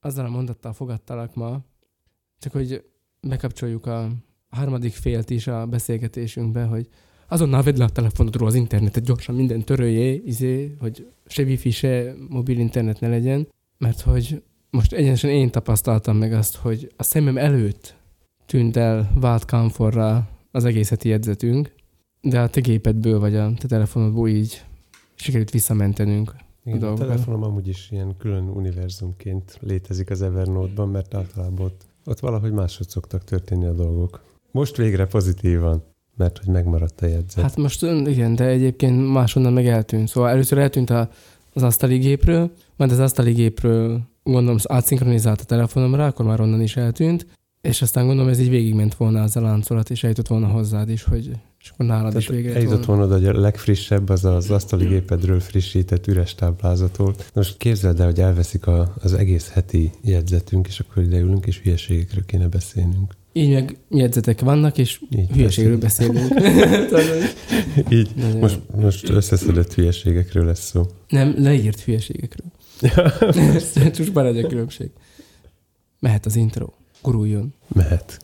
azzal a mondattal fogadtalak ma, csak hogy bekapcsoljuk a harmadik félt is a beszélgetésünkbe, hogy azonnal vedd le a telefonodról az internetet, gyorsan minden töröljé, izé, hogy se wifi, se mobil internet ne legyen, mert hogy most egyenesen én tapasztaltam meg azt, hogy a szemem előtt tűnt el vált kamforra az egész heti jegyzetünk, de a te gépedből vagy a te telefonodból így sikerült visszamentenünk Igen, a, a telefonom amúgy is ilyen külön univerzumként létezik az Evernote-ban, mert általában ott, ott valahogy máshogy szoktak történni a dolgok. Most végre pozitívan, mert hogy megmaradt a jegyzet. Hát most igen, de egyébként máshonnan meg eltűnt. Szóval először eltűnt a, az asztali gépről, majd az asztali gépről gondolom átszinkronizált a telefonomra, akkor már onnan is eltűnt, és aztán gondolom ez így végigment volna az a láncolat, és eljutott volna hozzád is, hogy és akkor nálad Tehát is végre Eljutott volna, volna, hogy a legfrissebb az az asztali gépedről frissített üres táblázat volt. Most képzeld el, hogy elveszik a, az egész heti jegyzetünk, és akkor ideülünk, és hülyeségekről kéne beszélnünk. Így meg jegyzetek vannak, és Így hülyeségről beszélünk. Így, most, most összeszedett hülyeségekről lesz szó. Nem, leírt hülyeségekről. Már egy különbség. Mehet az intro. Guruljon. Mehet.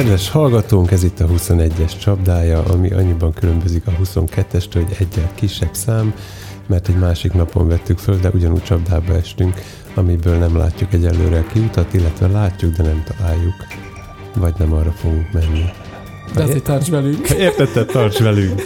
Kedves hallgatónk, ez itt a 21-es csapdája, ami annyiban különbözik a 22-estől, hogy egyel kisebb szám, mert egy másik napon vettük föl, de ugyanúgy csapdába estünk, amiből nem látjuk egyelőre a kiutat, illetve látjuk, de nem találjuk. Vagy nem arra fogunk menni. De azért tarts velünk. Értetted, tarts velünk.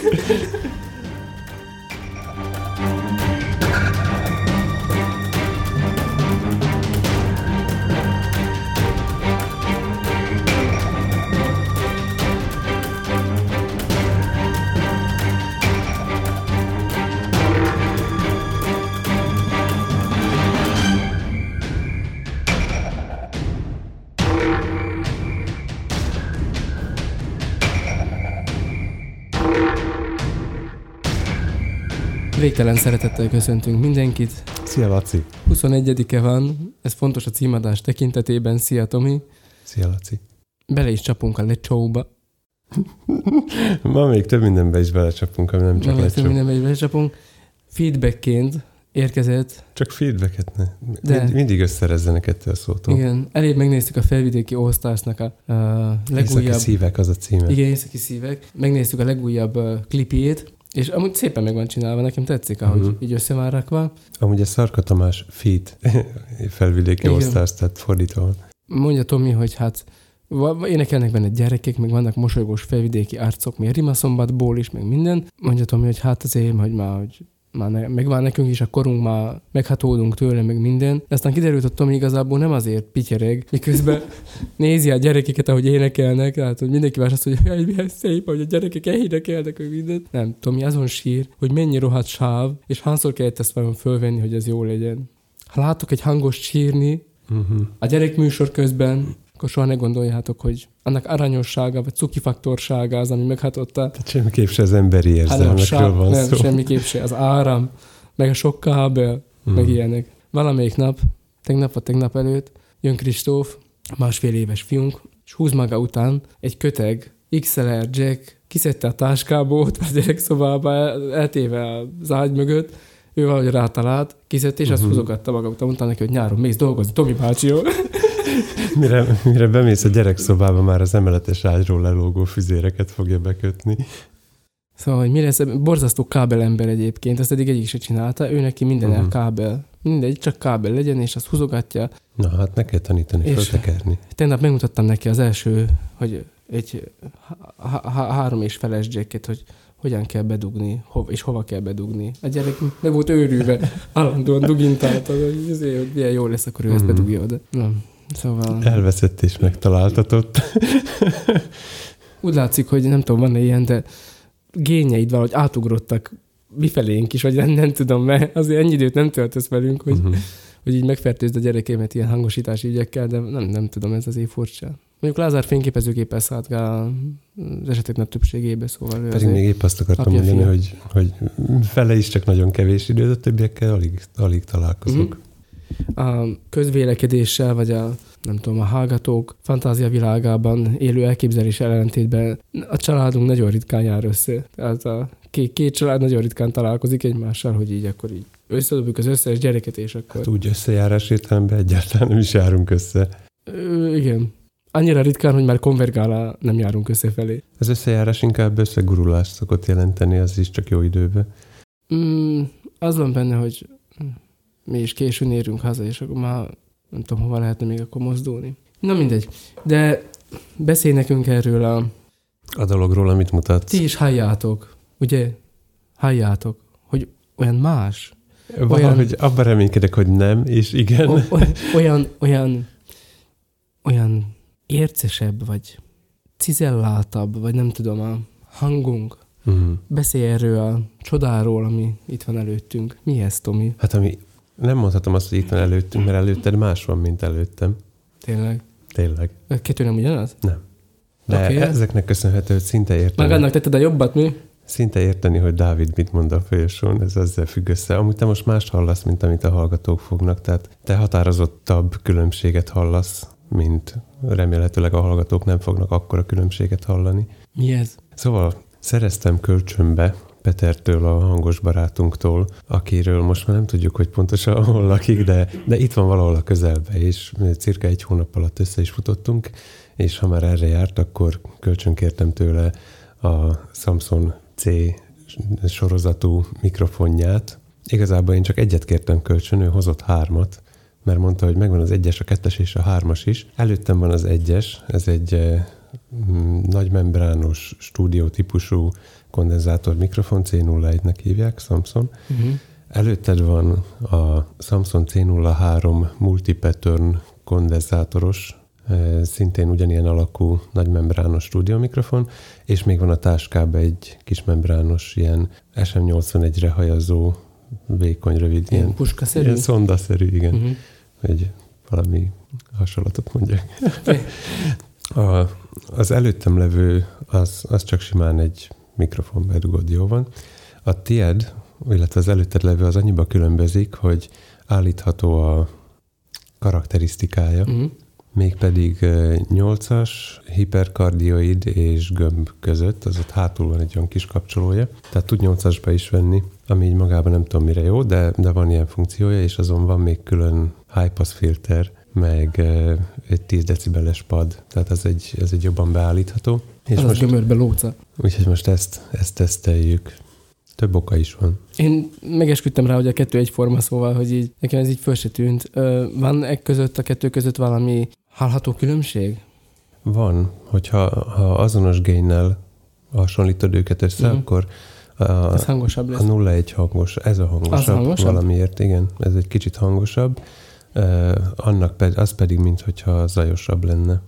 Végtelen szeretettel köszöntünk mindenkit. Szia, Laci! 21-e van, ez fontos a címadás tekintetében. Szia, Tomi! Szia, Laci! Bele is csapunk a lecsóba. Ma még több mindenbe is belecsapunk, ami nem csak Ma több mindenbe is belecsapunk. Feedbackként érkezett. Csak feedbacket ne. De Mind, mindig összerezzenek ettől a szótól. Igen, elég megnéztük a felvidéki osztársnak a, a legújabb... Északi szívek az a címe. Igen, északi szívek. Megnéztük a legújabb uh, klipjét, és amúgy szépen meg van csinálva, nekem tetszik, ahogy uh-huh. így össze van rakva. Amúgy a Szarka Tamás feed felvidéki osztás, tehát fordítva Mondja Tomi, hogy hát énekelnek benne gyerekek, meg vannak mosolygós felvidéki arcok, még Rimaszombatból is, meg minden. Mondja Tomi, hogy hát azért, hogy már hogy már ne, megvan nekünk is a korunk, már meghatódunk tőle, meg minden. De aztán kiderült, hogy Tomi igazából nem azért pityereg, miközben nézi a gyerekeket, ahogy énekelnek, tehát hogy mindenki más azt hogy milyen szép, hogy a gyerekek énekelnek, meg mindent. Nem, Tomi azon sír, hogy mennyi rohadt sáv, és hányszor kellett ezt vajon fölvenni, hogy ez jó legyen. Ha látok egy hangos sírni, uh-huh. a gyerekműsor közben, akkor soha ne gondoljátok, hogy annak aranyossága, vagy cukifaktorsága az, ami meghatotta. Tehát semmiképp se az emberi érzelmekről van nem, szó. semmiképp se. Az áram, meg a sok kábel, hmm. meg ilyenek. Valamelyik nap, tegnap vagy tegnap előtt jön Kristóf, másfél éves fiunk, és húz maga után egy köteg XLR Jack, kiszedte a táskából, ott a gyerekszobába, eltéve az ágy mögött, ő valahogy rátalált, kiszedte, és uh-huh. azt mhm. húzogatta maga után, mondta neki, hogy nyáron mész dolgozni, Tomi bácsi, jó? Mire, mire bemész a gyerekszobába, már az emeletes ágyról lelógó füzéreket fogja bekötni. Szóval, hogy mi lesz, borzasztó kábelember egyébként, ezt eddig egyik se csinálta, ő neki minden uh-huh. kábel. Mindegy, csak kábel legyen, és azt húzogatja. Na, hát meg kell tanítani, és föltekerni. Tegnap megmutattam neki az első, hogy egy há- há- három és feles jacket, hogy hogyan kell bedugni, ho- és hova kell bedugni. A gyerek meg volt őrülve, állandóan dugintált, hogy, azért, hogy milyen jó lesz, akkor ő mm. ezt mhm. bedugja oda. Na, Szóval... Elveszett és megtaláltatott. Úgy látszik, hogy nem tudom, van-e ilyen, de gényeid valahogy átugrottak mifelénk is, vagy nem, nem tudom, mert azért ennyi időt nem töltesz velünk, hogy, uh-huh. hogy így megfertőzd a gyerekémet ilyen hangosítási ügyekkel, de nem, nem tudom, ez azért furcsa. Mondjuk Lázár fényképezőgéppel szállt az esetek nagy többségébe, szóval Pedig még épp azt akartam mondani, hogy, hogy fele is csak nagyon kevés időt, a többiekkel alig, alig találkozunk. Uh-huh. A közvélekedéssel, vagy a nem tudom, a hallgatók fantázia világában élő elképzelés ellentétben a családunk nagyon ritkán jár össze. Tehát a két, két család nagyon ritkán találkozik egymással, hogy így akkor így összedobjuk az összes gyereket, és akkor... Hát úgy összejárás értelemben egyáltalán nem is járunk össze. Ö, igen. Annyira ritkán, hogy már konvergálá nem járunk összefelé. Az összejárás inkább összegurulást szokott jelenteni, az is csak jó időben. Mm, az van benne, hogy mi is későn érünk haza, és akkor már nem tudom, hova lehetne még akkor mozdulni. Na mindegy. De beszélj nekünk erről a... A dologról, amit mutatsz. Ti is halljátok, ugye? Halljátok, hogy olyan más. Valahogy abban reménykedek, hogy nem, és igen. O, o, olyan, olyan, olyan ércesebb, vagy cizelláltabb, vagy nem tudom, a hangunk. Uh-huh. Beszélj erről a csodáról, ami itt van előttünk. Mi ez, Tomi? Hát ami nem mondhatom azt, hogy itt van előttünk, mert előtted más van, mint előttem. Tényleg? Tényleg. A kettő nem ugyanaz? Nem. De okay. ezeknek köszönhető, hogy szinte érteni, annak tetted a jobbat, mi? szinte érteni, hogy Dávid mit mond a folyosón, ez ezzel függ össze. Amúgy te most mást hallasz, mint amit a hallgatók fognak, tehát te határozottabb különbséget hallasz, mint remélhetőleg a hallgatók nem fognak akkora különbséget hallani. Mi ez? Szóval szereztem kölcsönbe Petertől, a hangos barátunktól, akiről most már nem tudjuk, hogy pontosan hol lakik, de, de itt van valahol a közelbe, és cirka egy hónap alatt össze is futottunk, és ha már erre járt, akkor kölcsönkértem tőle a Samsung C sorozatú mikrofonját. Igazából én csak egyet kértem kölcsön, ő hozott hármat, mert mondta, hogy megvan az egyes, a kettes és a hármas is. Előttem van az egyes, ez egy eh, nagy membrános stúdió típusú kondenzátor mikrofon, C01-nek hívják, Samsung. Uh-huh. Előtted van a Samsung C03 multipattern kondenzátoros, eh, szintén ugyanilyen alakú nagymembrános stúdiómikrofon, és még van a táskába egy kis membrános, ilyen SM81-re hajazó, vékony, rövid, ilyen, Ilyen puskaszerű? ilyen szondaszerű, igen, Uh-huh. hogy valami hasonlatot mondjak. A, az előttem levő, az, az csak simán egy mikrofon bedugott, jó van. A tied, illetve az előtted levő az annyiba különbözik, hogy állítható a karakterisztikája, Uh-huh. mégpedig ö, 8-as hiperkardioid és gömb között, az ott hátul van egy olyan kis kapcsolója, tehát tud 8-asba is venni, ami így magában nem tudom mire jó, de, de van ilyen funkciója, és azon van még külön high pass filter, meg egy 10 decibeles pad, tehát ez egy, ez egy jobban beállítható. És És az most, gömörbe lóca. Úgyhogy most ezt, ezt teszteljük. Több oka is van. Én megesküdtem rá, hogy a kettő egyforma, szóval, hogy így nekem ez így föl se tűnt. Ö, van e között, a kettő között valami hallható különbség? Van, hogyha ha azonos génnel hasonlítod őket össze, uh-huh. akkor a, Ez hangosabb a lesz. 0-1 hangos, ez a hangosabb, Az hangosabb? valamiért, igen, ez egy kicsit hangosabb, uh, annak pedig, az pedig, mint hogyha zajosabb lenne.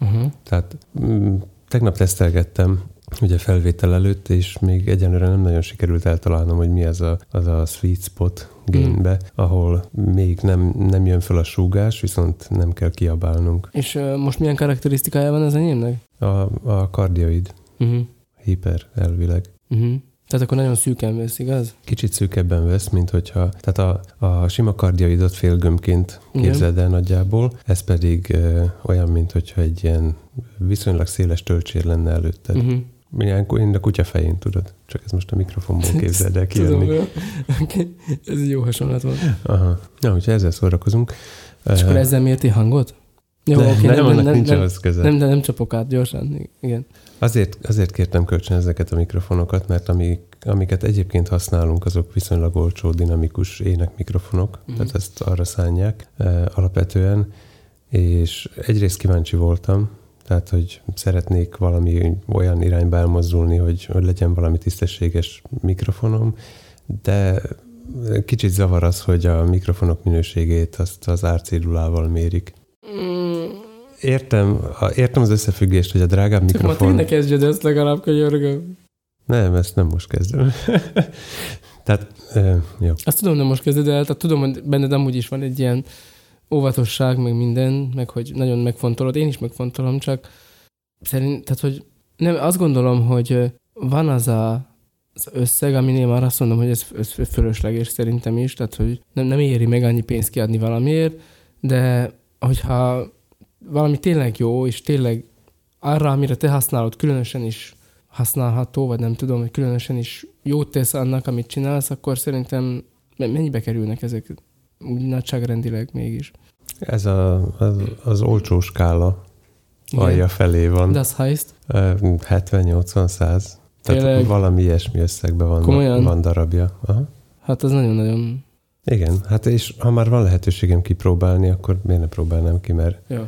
Uh-huh. Tehát mm, tegnap tesztelgettem, ugye felvétel előtt, és még egyenlőre nem nagyon sikerült eltalálnom, hogy mi az a, az a sweet spot génbe, Hmm. ahol még nem, nem jön fel a súgás, viszont nem kell kiabálnunk. És ö, most milyen karakterisztikája van az enyémnek? A, a kardioid, Uh-huh. hiper elvileg. Uh-huh. Tehát akkor nagyon szűken vesz, igaz? Kicsit szűkebben vesz, mint hogyha, tehát a, a sima kardioidot félgömbként képzeld el nagyjából, ez pedig ö, olyan, mint hogyha egy ilyen viszonylag széles töltsér lenne előtted. Uh-huh. Milyen, én a kutya fején tudod, csak ez most a mikrofonból képzeld el Tudom, kijönni. jó. Okay. Ez egy jó hasonlat volt. Aha. Na, úgyhogy ezzel szórakozunk. És akkor ezzel mérti hangot? Jó, ne, oké, nem, annak nem, nincs nem, köze. nem, de nem csapok át gyorsan. Igen. Azért, azért kértem kölcsön ezeket a mikrofonokat, mert amik, amiket egyébként használunk, azok viszonylag olcsó, dinamikus énekmikrofonok, Mhm. tehát ezt arra szánják e, alapvetően, és egyrészt kíváncsi voltam, tehát, hogy szeretnék valami olyan irányba elmozdulni, hogy, hogy legyen valami tisztességes mikrofonom, de kicsit zavar az, hogy a mikrofonok minőségét azt az árcédulával mérik. Mm, Értem, értem az összefüggést, hogy a drágább Csak mikrofon... tényleg kezdjed ezt legalább, könyörgöm. Nem, ezt nem most kezdem. Tehát, jó. Azt tudom, nem most kezded el, tehát tudom, hogy benned amúgy is van egy ilyen óvatosság, meg minden, meg hogy nagyon megfontolod. Én is megfontolom, csak szerint, tehát hogy nem, azt gondolom, hogy van az a az összeg, aminél már azt mondom, hogy ez, ez fölösleges szerintem is, tehát hogy nem, nem éri meg annyi pénzt kiadni valamiért, de hogyha valami tényleg jó, és tényleg arra, amire te használod, különösen is használható, vagy nem tudom, hogy különösen is jót tesz annak, amit csinálsz, akkor szerintem mennyibe kerülnek ezek úgy nagyságrendileg mégis? Ez a, az, az olcsó skála Igen. alja felé van. Das heißt? 70-80-100. Tehát Tényleg? valami ilyesmi összegben van, van darabja. Aha. Hát az nagyon-nagyon... Igen, hát és ha már van lehetőségem kipróbálni, akkor miért ne próbálnám ki, mert ja.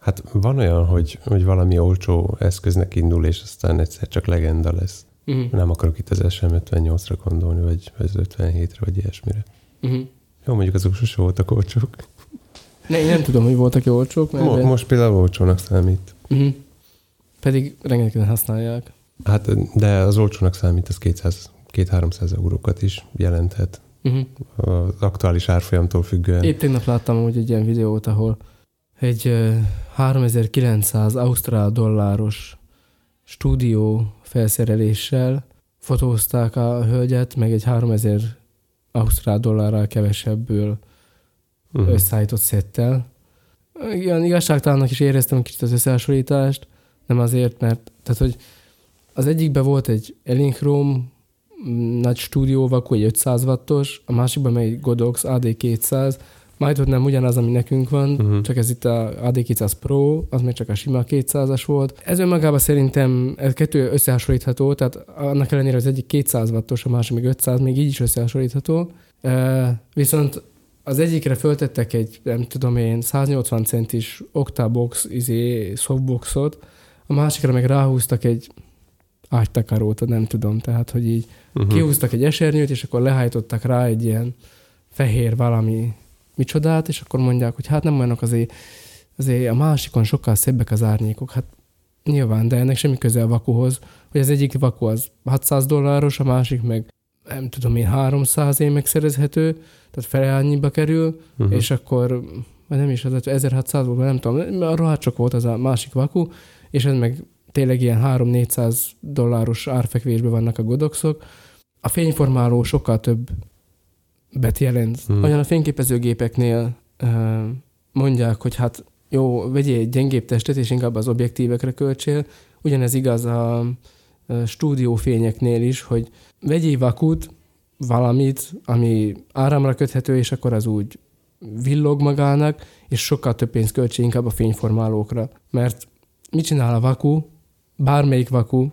hát van olyan, hogy, hogy valami olcsó eszköznek indul, és aztán egyszer csak legenda lesz. Uh-huh. Nem akarok itt az SM58-ra gondolni, vagy az 57-re, vagy ilyesmire. Uh-huh. Jó, mondjuk azok sose voltak olcsók. Ne, én nem tudom, hogy voltak olcsók. Mert Mo- most például olcsónak számít. Uh-huh. Pedig rengetegen használják. Hát, de az olcsónak számít, az 200 2-300 eurókat is jelenthet. Uh-huh. Az aktuális árfolyamtól függően. Épp tegnap láttam hogy egy ilyen videót, ahol egy 3900 ausztrál dolláros stúdió felszereléssel fotózták a hölgyet, meg egy 3000 ausztrál dollárral kevesebbből uh-huh. összeállított szettel. Ilyen igazságtalannak is éreztem kicsit az összehasonlítást, nem azért, mert tehát, hogy az egyikben volt egy Elinkrom mm, nagy stúdió vaku, egy 500 wattos, a másikban meg egy Godox AD200, majd nem ugyanaz, ami nekünk van, uh-huh. csak ez itt a AD200 Pro, az még csak a sima 200-as volt. Ez önmagában szerintem ez kettő összehasonlítható, tehát annak ellenére az egyik 200 wattos, a másik még 500, még így is összehasonlítható. viszont az egyikre föltettek egy, nem tudom én, 180 centis Octabox izé, softboxot, a másikra meg ráhúztak egy ágytakarót, nem tudom, tehát, hogy így uh-huh. kihúztak egy esernyőt, és akkor lehajtottak rá egy ilyen fehér valami micsodát, és akkor mondják, hogy hát nem olyanok azért, azért a másikon sokkal szebbek az árnyékok. Hát nyilván, de ennek semmi köze a vakuhoz, hogy az egyik vaku az 600 dolláros, a másik meg nem tudom én, 300 én megszerezhető, tehát fele annyiba kerül, uh-huh. és akkor, vagy nem is, az 1600 volt, nem tudom, rohadt csak volt az a másik vaku, és ez meg tényleg ilyen 3-400 dolláros árfekvésben vannak a godoxok. A fényformáló sokkal több bet jelent. Hmm. Olyan a fényképezőgépeknél mondják, hogy hát jó, vegyél egy gyengébb testet, és inkább az objektívekre költsél. Ugyanez igaz a stúdiófényeknél is, hogy vegyél vakut, valamit, ami áramra köthető, és akkor az úgy villog magának, és sokkal több pénzt költsél inkább a fényformálókra. Mert mit csinál a vaku? Bármelyik vaku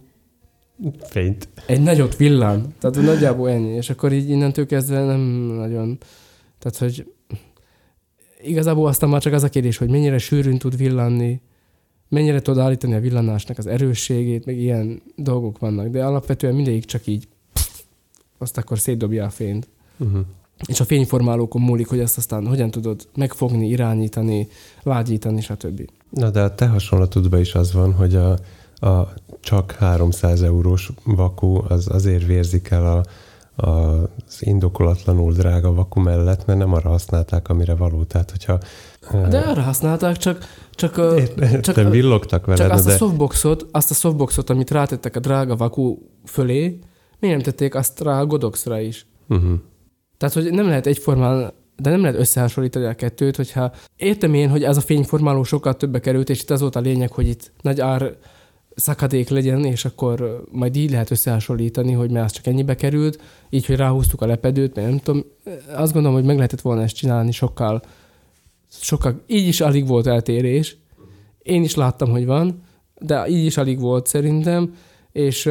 Fényt. Egy nagyot villám. Tehát nagyjából ennyi. És akkor így innentől kezdve nem nagyon... Tehát, hogy igazából aztán már csak az a kérdés, hogy mennyire sűrűn tud villanni, mennyire tud állítani a villanásnak az erősségét, meg ilyen dolgok vannak. De alapvetően mindegyik csak így azt akkor szétdobja a fényt. Uh-huh. És a fényformálókon múlik, hogy azt aztán hogyan tudod megfogni, irányítani, lágyítani, stb. Na de a te hasonlatodban is az van, hogy a, a csak 300 eurós vaku az azért vérzik el a, a, az indokolatlanul drága vaku mellett, mert nem arra használták, amire való. Tehát, hogyha... De arra használták, csak... csak, Értem, csak villogtak vele. Csak azt, de... a softboxot, azt a softboxot, amit rátettek a drága vaku fölé, miért nem tették azt rá a Godoxra is? Uh-huh. Tehát, hogy nem lehet egyformán de nem lehet összehasonlítani a kettőt, hogyha értem én, hogy ez a fényformáló sokkal többe került, és itt az volt a lényeg, hogy itt nagy ár szakadék legyen, és akkor majd így lehet összehasonlítani, hogy mert az csak ennyibe került, így, hogy ráhúztuk a lepedőt, mert nem tudom, azt gondolom, hogy meg lehetett volna ezt csinálni sokkal, sokkal, így is alig volt eltérés. Én is láttam, hogy van, de így is alig volt szerintem, és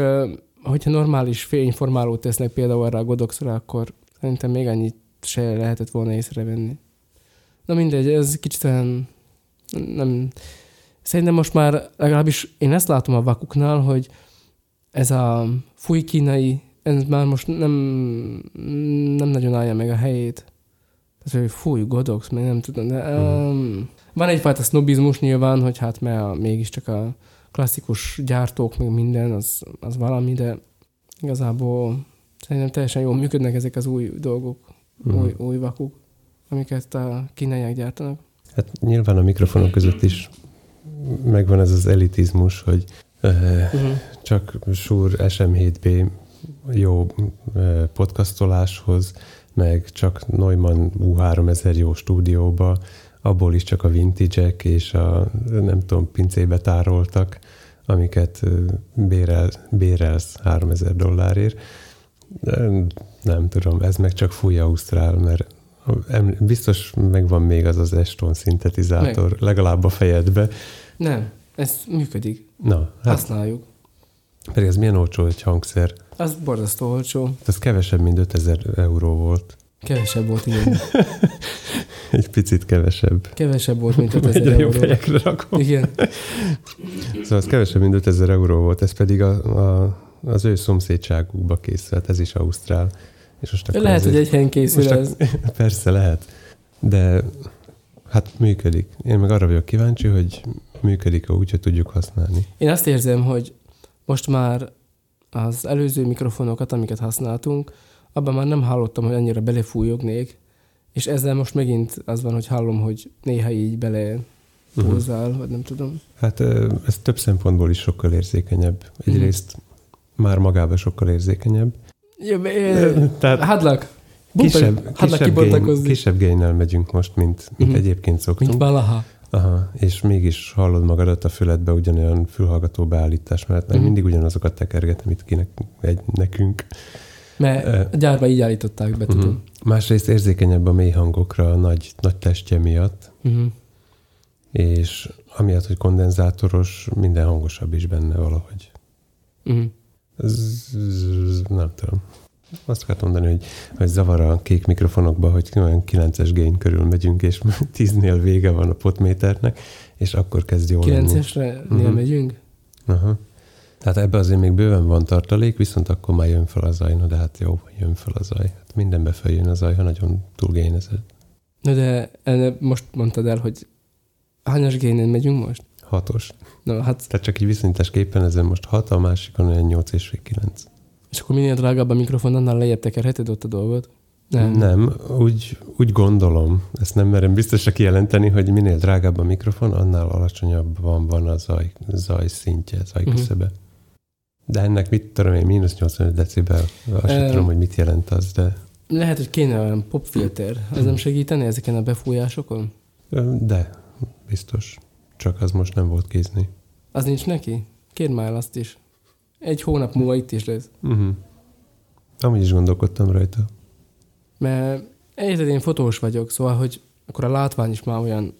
hogyha normális fényformálót tesznek például arra a Godoxra, akkor szerintem még annyit se lehetett volna észrevenni. Na mindegy, ez kicsit olyan nem, Szerintem most már legalábbis én ezt látom a vakuknál, hogy ez a fúj kínai, ez már most nem, nem nagyon állja meg a helyét. Tehát, hogy fúj, godox, meg nem tudom, de um, van egyfajta sznobizmus nyilván, hogy hát mert mégiscsak a klasszikus gyártók, meg minden, az, az valami, de igazából szerintem teljesen jól működnek ezek az új dolgok, uh-huh. új, új vakuk, amiket a kínaiak gyártanak. Hát nyilván a mikrofonok között is megvan ez az elitizmus, hogy uh, uh-huh. csak Shure SM7B jó podcastoláshoz, meg csak Neumann U3000 jó stúdióba, abból is csak a vintage és a nem tudom, pincébe tároltak, amiket bérel, bérelsz 3000 dollárért. Nem tudom, ez meg csak fúj Ausztrál, mert biztos megvan még az az Eston szintetizátor, meg. legalább a fejedbe. Nem, ez működik. Na, hát Használjuk. pedig ez milyen olcsó egy hangszer. Az borzasztó olcsó. Ez kevesebb, mint 5000 euró volt. Kevesebb volt, igen. Egy picit kevesebb. Kevesebb volt, mint 5000 Egyre jobb euró. helyekre rakom. Igen. Szóval ez kevesebb, mint 5000 euró volt. Ez pedig a, a, az ő szomszédságukba készült. Ez is Ausztrál. És most akkor Lehet, hogy egy helyen készül Most ez. Persze lehet. De hát működik. Én meg arra vagyok kíváncsi, hogy működik-e úgy, hogy tudjuk használni. Én azt érzem, hogy most már az előző mikrofonokat, amiket használtunk, abban már nem hallottam, hogy annyira belefújognék, és ezzel most megint az van, hogy hallom, hogy néha így bele Mhm. pulzál, vagy nem tudom. Hát ez több szempontból is sokkal érzékenyebb. Egyrészt már magában sokkal érzékenyebb. Jó, ö, Tehát Hadlak! kisebb, Hadlak kisebb, gain, kibontakozni. kisebb gainnel megyünk most, mint, mint Mhm. egyébként szoktunk. Mint valaha. Aha, és mégis hallod magadat a füledbe ugyanolyan fülhallgató beállítás mert Mhm. mindig ugyanazokat tekerget, amit kinek, egy, nekünk. Mert Ö. a gyárba így állították be, Mhm. tudom. Másrészt érzékenyebb a mély hangokra a nagy, nagy testje miatt, Uh-huh. és amiatt, hogy kondenzátoros, minden hangosabb is benne valahogy. Uh-huh. Zzz, nem tudom. Azt akartam mondani, hogy, hogy zavar a kék mikrofonokba, hogy olyan 9-es gain körül megyünk, és 10-nél vége van a potméternek, és akkor kezd jól lenni. 9-esre Mhm. uh-huh. megyünk? Aha. Tehát ebbe azért még bőven van tartalék, viszont akkor már jön fel a zaj. Na de hát jó, jön fel a zaj. Hát mindenbe feljön a zaj, ha nagyon túlgénezed. Na de enne- most mondtad el, hogy hányas génen megyünk most? Hatos. Na hát, Tehát csak így viszonyításképpen ezen most hat, a másikon olyan 8 és fél 9. és akkor minél drágább a mikrofon, annál lejjebb tekerheted ott a dolgot? Nem. Nem, úgy, úgy gondolom, ezt nem merem biztosra kijelenteni, hogy minél drágább a mikrofon, annál alacsonyabban van a zaj, zaj szintje, zaj Mhm. küszöbe. De ennek mit tudom én, mínusz 85 decibel, azt sem tudom, hogy mit jelent az, de Lehet, hogy kéne olyan popfilter. Az nem segíteni ezeken a befújásokon? De, biztos. Csak az most nem volt kézni. Az nincs neki? Kérd már azt is. Egy hónap múlva itt is lesz. Uh-huh. Amúgy is gondolkodtam rajta. Mert érted, én fotós vagyok, szóval, hogy akkor a látvány is már olyan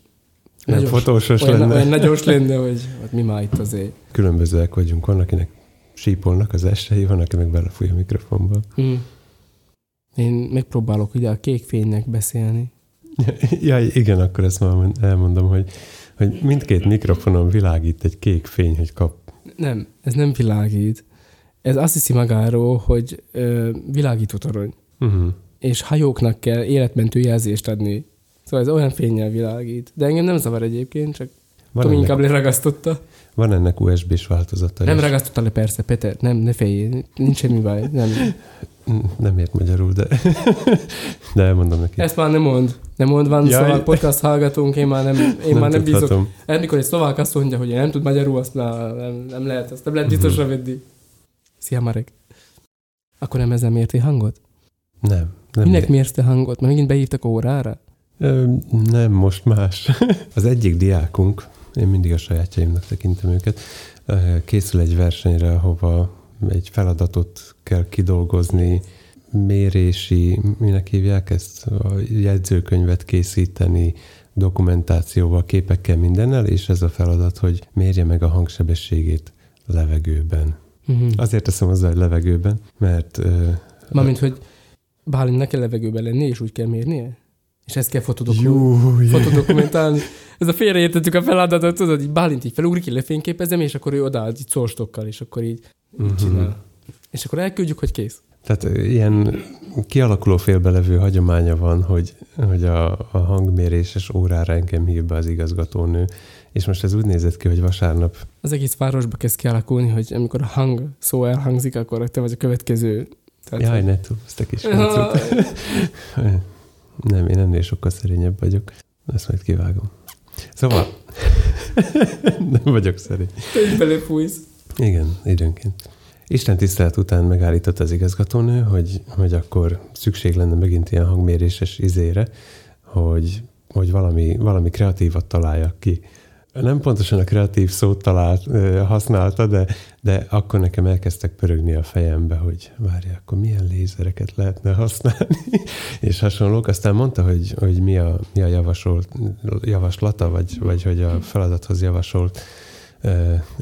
Nem Nagyos- fotósos olyan, lenne. olyan nagyos lenne, hogy hát mi már itt azért. Különbözőek vagyunk. Van, akinek sípolnak az esei, van, aki meg belefúj a mikrofonba. Hm. Én megpróbálok ugye a kék fénynek beszélni. ja, igen, akkor ezt már mond- elmondom, hogy, hogy mindkét mikrofonon világít egy kék fény, hogy kap. Nem, ez nem világít. Ez azt hiszi magáról, hogy ö, világító torony. Uh-huh. És hajóknak kell életmentő jelzést adni. Szóval ez olyan fényel világít. De engem nem zavar egyébként, csak Van, Tomi ennek, inkább leragasztotta. van ennek USB-s változata Nem is. ragasztotta le persze, Peter, nem, ne féljél, nincs semmi baj. Nem. Nem ért magyarul, de, de elmondom neki. Ezt már nem mond. Nem mond, van Jaj. szóval podcast hallgatunk, én már nem, én már nem bízok. tudhatom. Hát, mikor egy szlovák azt mondja, hogy én nem tud magyarul, azt már nem, nem lehet, azt nem lehet biztosra venni. Szia Marek. Akkor nem ezzel mérti hangot? Nem. nem Minek mérsz te hangot? Mert megint beívtak órára? Ö, nem, most más. Az egyik diákunk, én mindig a sajátjaimnak tekintem őket, készül egy versenyre, ahova egy feladatot kell kidolgozni, mérési, minek hívják ezt, a jegyzőkönyvet készíteni, dokumentációval, képekkel, mindennel, és ez a feladat, hogy mérje meg a hangsebességét levegőben. Uh-huh. Azért teszem hozzá, hogy levegőben, mert ö, Mármint, hogy Bálinnak kell levegőben lenni, és úgy kell mérnie? És ezt kell fotodoku- jó, fotodokumentálni. Ez a félreértettük a feladatot, tudod, így Bálint így felugrik, lefényképezem, és akkor ő odaáll így szórstokkal, és akkor így, csinál. És akkor elküldjük, hogy kész. Tehát ilyen kialakuló félbelevő hagyománya van, hogy, hogy a, a hangméréses órára engem hív be az igazgatónő, és most ez úgy nézett ki, hogy vasárnap, Az egész városba kezd kialakulni, hogy amikor a hang szó elhangzik, akkor te vagy a következő. Tehát, jaj, hogy- ne túlsz, te kis. Nem, én ennél sokkal szerényebb vagyok. Ezt majd kivágom. Szóval, nem vagyok szerény. Te belefújsz. Igen, időnként. Isten tisztelet után megállított az igazgatónő, hogy, hogy akkor szükség lenne megint ilyen hangméréses izére, hogy, hogy valami, valami kreatívat találjak ki. Nem pontosan a kreatív szót talált, használta, de, de akkor nekem elkezdtek pörögni a fejembe, hogy várja, akkor milyen lézereket lehetne használni, és hasonlók. Aztán mondta, hogy, hogy mi a, mi a javasolt, javaslata, vagy, vagy hogy a feladathoz javasolt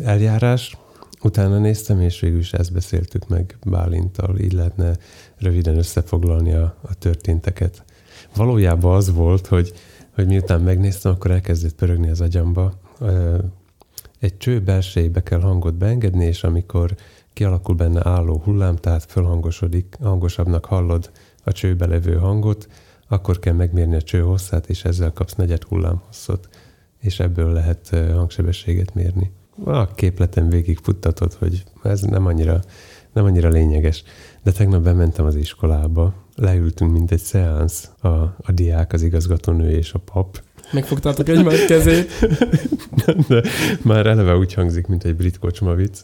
eljárás. Utána néztem, és végül is ezt beszéltük meg Bálintal, így lehetne röviden összefoglalni a, a történteket. Valójában az volt, hogy, hogy miután megnéztem, akkor elkezdett pörögni az agyamba. Egy cső belsejébe kell hangot beengedni, és amikor kialakul benne álló hullám, tehát fölhangosodik, hangosabbnak hallod a csőbe levő hangot, akkor kell megmérni a cső hosszát, és ezzel kapsz negyed hullámhosszot, és ebből lehet hangsebességet mérni. A képleten végig futtatod, hogy ez nem annyira, nem annyira lényeges. De tegnap bementem az iskolába, leültünk, mint egy szeánsz, a, a diák, az igazgatónő és a pap. Megfogtátok egymás kezét. De már eleve úgy hangzik, mint egy brit kocsma vicc,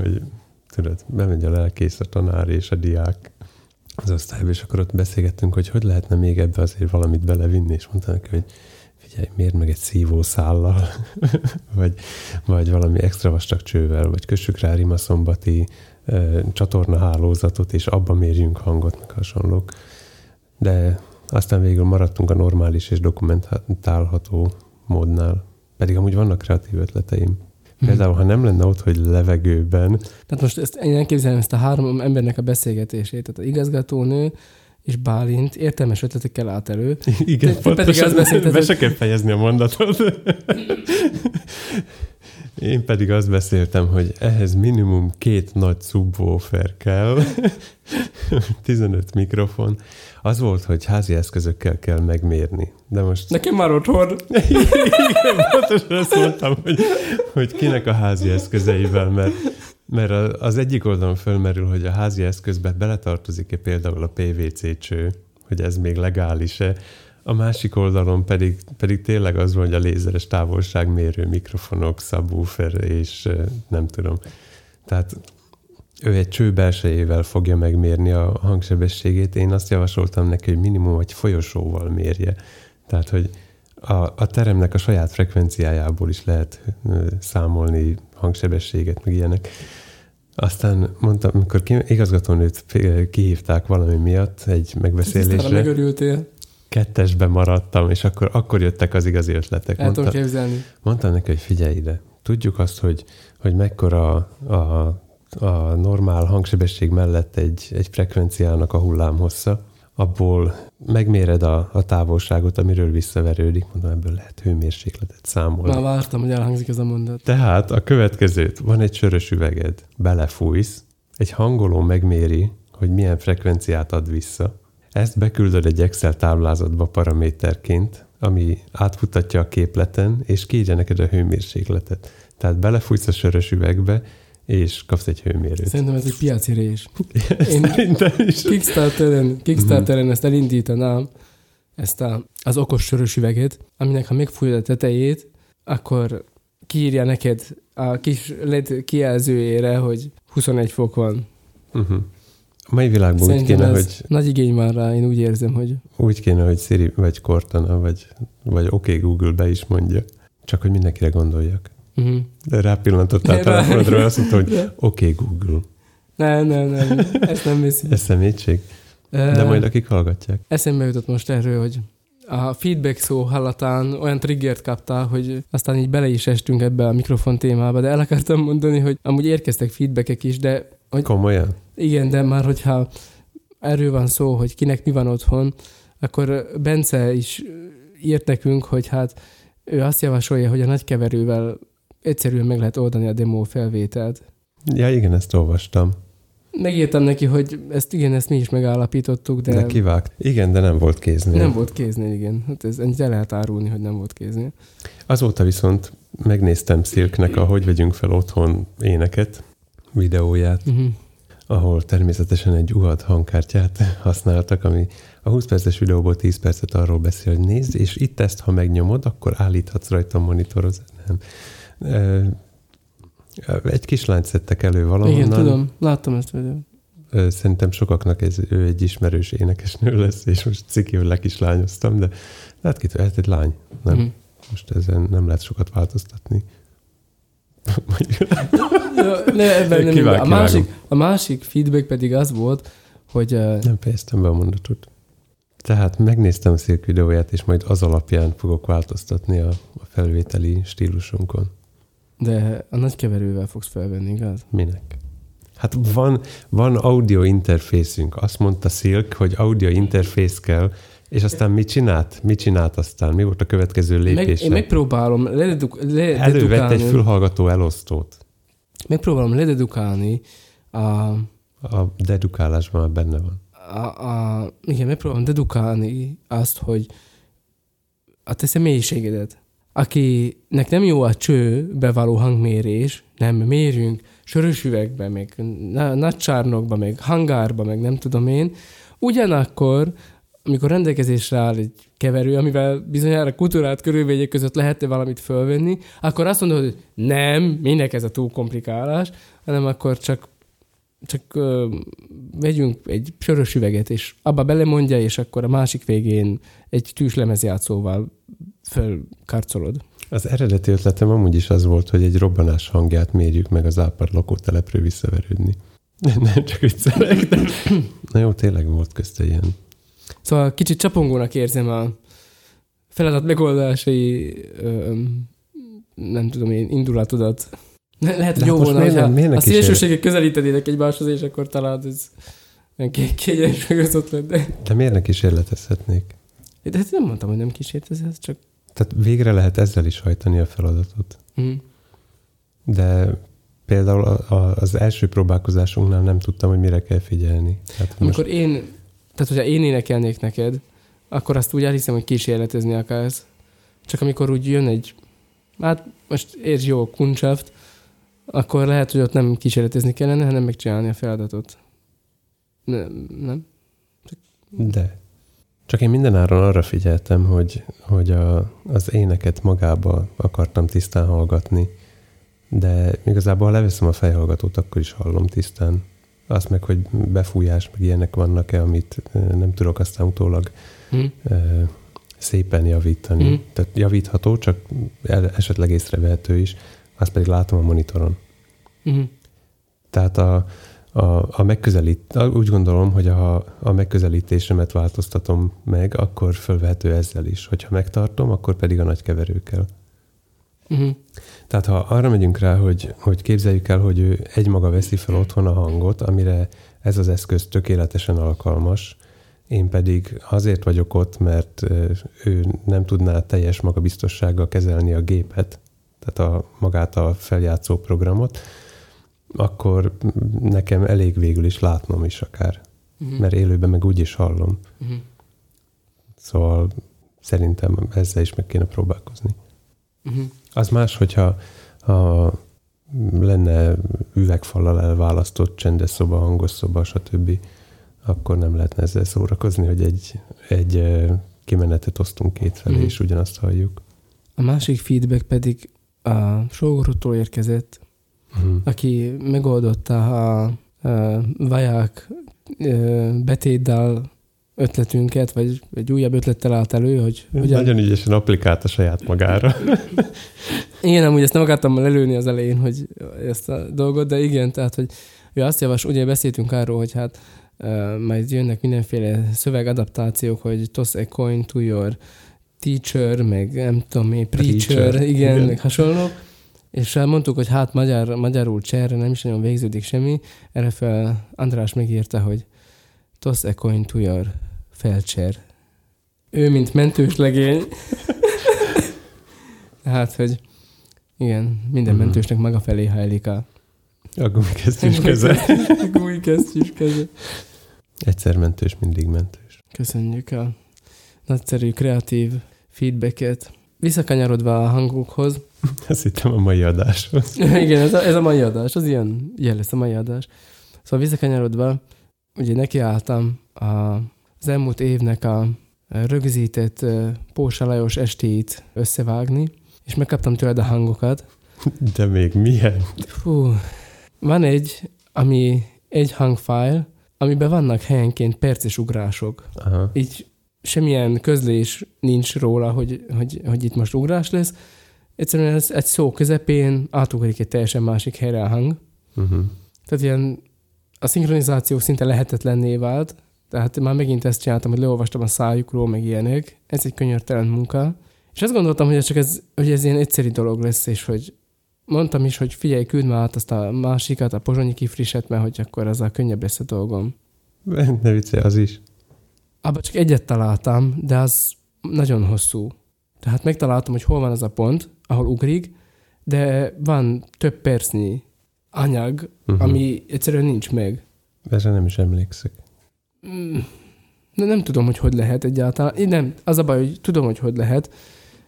hogy tudod, bemegy a lelkész, a tanár és a diák az osztályba, és akkor ott beszélgettünk, hogy hogy lehetne még ebbe azért valamit belevinni, és mondta neki, hogy figyelj, miért meg egy szívószállal, vagy, vagy valami extra vastag csővel, vagy kössük rá rimaszombati csatornahálózatot, és abban mérjünk hangot, meg hasonlók. De aztán végül maradtunk a normális és dokumentálható módnál. Pedig amúgy vannak kreatív ötleteim. Mhm. Például, ha nem lenne ott, hogy levegőben... Tehát most ezt, én elképzelem ezt a három embernek a beszélgetését. Tehát az igazgatónő, és Bálint értelmes ötletekkel állt elő. Igen, te, te pedig azt beszélted, be se kell fejezni a mondatot. Én pedig azt beszéltem, hogy ehhez minimum két nagy subwoofer kell, 15 mikrofon. Az volt, hogy házi eszközökkel kell megmérni. De most... Nekem már otthon. Igen, pontosan azt mondtam, hogy, hogy kinek a házi eszközeivel, mert, mert az egyik oldalon fölmerül, hogy a házi eszközbe beletartozik-e például a PVC cső, hogy ez még legális-e, a másik oldalon pedig, pedig tényleg az van, hogy a lézeres távolságmérő mikrofonok, subwoofer és nem tudom. Tehát ő egy cső belsejével fogja megmérni a hangsebességét. Én azt javasoltam neki, hogy minimum egy folyosóval mérje. Tehát, hogy a, a teremnek a saját frekvenciájából is lehet számolni hangsebességet, meg ilyenek. Aztán mondtam, amikor ki, igazgatónőt kihívták valami miatt egy megbeszélésre. megörültél kettesben maradtam, és akkor, akkor jöttek az igazi ötletek. El Mondta, tudom képzelni. Mondtam neki, hogy figyelj ide, tudjuk azt, hogy, hogy mekkora a, a normál hangsebesség mellett egy, egy frekvenciának a hullámhossza, abból megméred a, a távolságot, amiről visszaverődik, mondom, ebből lehet hőmérsékletet számolni. Már vártam, hogy elhangzik ez a mondat. Tehát a következőt, van egy sörös üveged, belefújsz, egy hangoló megméri, hogy milyen frekvenciát ad vissza, ezt beküldöd egy Excel táblázatba paraméterként, ami átfutatja a képleten, és kiírja neked a hőmérsékletet. Tehát belefújsz a sörös üvegbe, és kapsz egy hőmérőt. Szerintem ez egy piaci rés. Én Szerintem is. Kickstarteren, Kickstarteren mm-hmm. ezt elindítanám, ezt a, az okos sörös üveget, aminek ha megfújod a tetejét, akkor kiírja neked a kis LED kijelzőjére, hogy 21 fok van. Uh-huh. A mai világban Szerintem úgy kéne, hogy... nagy igény már rá, én úgy érzem, hogy... Úgy kéne, hogy Siri vagy Cortana, vagy, vagy OK Google be is mondja. Csak hogy mindenkire gondoljak. Uh-huh. De rápillantottál telefonodra, azt mondta, hogy OK Google. Nem, nem, nem, ezt nem viszi. Ez szemétség? De majd akik hallgatják. Eszembe jutott most erről, hogy a feedback szó hallatán olyan triggert kaptál, hogy aztán így bele is estünk ebbe a mikrofon témába, de el akartam mondani, hogy amúgy érkeztek feedbackek is, de... Hogy Komolyan? Igen, de már hogyha erről van szó, hogy kinek mi van otthon, akkor Bence is írt nekünk, hogy hát ő azt javasolja, hogy a nagykeverővel egyszerűen meg lehet oldani a demo felvételt. Ja, igen, ezt olvastam. Megírtam neki, hogy ezt igen, ezt mi is megállapítottuk, de... De kivágt. Igen, de nem volt kéznél. Nem volt kéznél, igen. Hát ez el lehet árulni, hogy nem volt kéznél. Azóta viszont megnéztem Szilknek a Hogy vegyünk fel otthon éneket, videóját. Uh-huh ahol természetesen egy UAD hangkártyát használtak, ami a 20 perces videóból 10 percet arról beszél, hogy nézd, és itt ezt, ha megnyomod, akkor állíthatsz rajta a monitorozat. Nem. Egy kislányt szedtek elő valahonnan. Igen, tudom, láttam ezt videót. Ö, Szerintem sokaknak ez, ő egy ismerős énekesnő lesz, és most ciki, hogy lekislányoztam, de hát ki hát egy lány. Nem? Mhm. Most ezen nem lehet sokat változtatni. Ja, ne, ebben nem, Kivág- a, másik, a másik feedback pedig az volt, hogy uh, Nem fejeztem be a mondatot. Tehát megnéztem a Szilk videóját, és majd az alapján fogok változtatni a, a felvételi stílusunkon. De a nagy keverővel fogsz felvenni, igaz? Minek? Hát van, van audio interfészünk. Azt mondta Silk, hogy audio interfész kell, és aztán mit csinált? Mit csinált aztán? Mi volt a következő Meg, lépése? én megpróbálom lededuk, Elővett egy fülhallgató elosztót. megpróbálom lededukálni a, A dedukálásban már benne van. a, a, igen, megpróbálom dedukálni azt, hogy a te személyiségedet, akinek nem jó a csőbe való hangmérés, nem mérjünk sörös üvegbe, meg na- nagy csárnokba, hangárba, meg nem tudom én, ugyanakkor, amikor rendelkezésre áll egy keverő, amivel bizonyára kultúrát körülmények között lehetne valamit fölvenni, akkor azt mondod, hogy nem, minek ez a túl komplikálás, hanem akkor csak csak ö, vegyünk egy sörös üveget, és abba belemondja, és akkor a másik végén egy tűzlemezjátszóval fölkarcolod. Az eredeti ötletem amúgy is az volt, hogy egy robbanás hangját mérjük meg az ápar lakótelepről visszaverődni. Nem csak viccelek, de... Na jó, tényleg volt közte ilyen. Szóval kicsit csapongónak érzem a feladat megoldásai, ö, nem tudom én, indulatodat. Le- Lehet, hogy De jó hát most volna, miért nem- miért a szélsőségek közelítenének egymáshoz, és akkor talán ez olyan ké- kiegyensúlyozott lenne. De miért ne kísérletezhetnék? De hát nem mondtam, hogy nem kísért ez, ez csak... Tehát végre lehet ezzel is hajtani a feladatot. Mm. De például a, a, az első próbálkozásunknál nem tudtam, hogy mire kell figyelni. Tehát most, Amikor én, tehát hogyha én énekelnék neked, akkor azt úgy elhiszem, hogy kísérletezni akarsz. Csak amikor úgy jön egy, hát most értsd jó, kuncshaft, akkor lehet, hogy ott nem kísérletezni kellene, hanem megcsinálni a feladatot. Nem, nem? de. Csak én mindenáron arra figyeltem, hogy, hogy a, az éneket magába akartam tisztán hallgatni, de igazából ha leveszem a fejhallgatót, akkor is hallom tisztán. Azt meg, hogy befújás, meg ilyenek vannak-e, amit nem tudok aztán utólag Hm? ö, szépen javítani. Mhm. Tehát javítható, csak esetleg észrevehető is, azt pedig látom a monitoron. Mhm. Tehát a, a, a megközelít, úgy gondolom, hogy ha a megközelítésemet változtatom meg, akkor fölvehető ezzel is. Hogyha megtartom, akkor pedig a nagy keverőkkel. Mhm. Tehát ha arra megyünk rá, hogy, hogy képzeljük el, hogy ő egymaga veszi fel otthon a hangot, amire ez az eszköz tökéletesen alkalmas, én pedig azért vagyok ott, mert ő nem tudná teljes magabiztossággal kezelni a gépet, tehát a, magát a feljátszó programot, akkor nekem elég végül is látnom is akár, Mhm. mert élőben meg úgy is hallom. Mhm. Szóval szerintem ezzel is meg kéne próbálkozni. Mhm. Az más, hogyha ha lenne üvegfallal elválasztott csendes szoba, hangos szoba, stb., akkor nem lehetne ezzel szórakozni, hogy egy, egy kimenetet osztunk két felé, Mhm. és ugyanazt halljuk. A másik feedback pedig a sógorottól érkezett, Mhm. aki megoldotta a, a vaják betétdal ötletünket, vagy egy újabb ötlettel állt elő, hogy ugyan, Nagyon ügyesen applikálta saját magára. Igen, amúgy ezt nem akartam lelőni az elején, hogy ezt a dolgot, de igen, tehát, hogy ő azt javas, ugye beszéltünk arról, hogy hát uh, majd jönnek mindenféle szövegadaptációk, hogy toss a coin to your teacher, meg nem tudom én, preacher, Preacher, igen, igen. meg hasonlók. És mondtuk, hogy hát magyar, magyarul cserre nem is nagyon végződik semmi. Erre fel András megírta, hogy toss a coin to your felcser. Ő, mint mentős legény. hát, hogy igen, minden Mhm. mentősnek maga felé hajlik a A gumikesztyűs keze. Új kesztyűs keze. Egyszer mentős, mindig mentős. Köszönjük a nagyszerű, kreatív feedbacket. Visszakanyarodva a hangokhoz. Ezt hittem a mai adáshoz. Igen, ez a, ez a mai adás, az ilyen jel lesz a mai adás. Szóval visszakanyarodva, ugye nekiálltam a, az elmúlt évnek a rögzített Pósa Lajos estét összevágni, és megkaptam tőled a hangokat, De még milyen? Fú, van egy, ami egy hangfile, amiben vannak helyenként perces ugrások. Aha. Így semmilyen közlés nincs róla, hogy, hogy, hogy itt most ugrás lesz. Egyszerűen ez egy szó közepén átugrik egy teljesen másik helyre a hang. Uh-huh. Tehát ilyen a szinkronizáció szinte lehetetlenné vált, tehát már megint ezt csináltam, hogy leolvastam a szájukról, meg ilyenek. Ez egy könyörtelen munka. És azt gondoltam, hogy ez csak ez, hogy ez ilyen egyszerű dolog lesz, és hogy mondtam is, hogy figyelj, küld már át azt a másikat, a pozsonyi kifriset, mert hogy akkor a könnyebb lesz a dolgom. Ne viccelj, az is. Abba csak egyet találtam, de az nagyon hosszú. Tehát megtaláltam, hogy hol van az a pont, ahol ugrik, de van több percnyi anyag, Uh-huh. ami egyszerűen nincs meg. Erre nem is emlékszek. Mm, nem tudom, hogy hogy lehet egyáltalán. Én nem, az a baj, hogy tudom, hogy hogy lehet,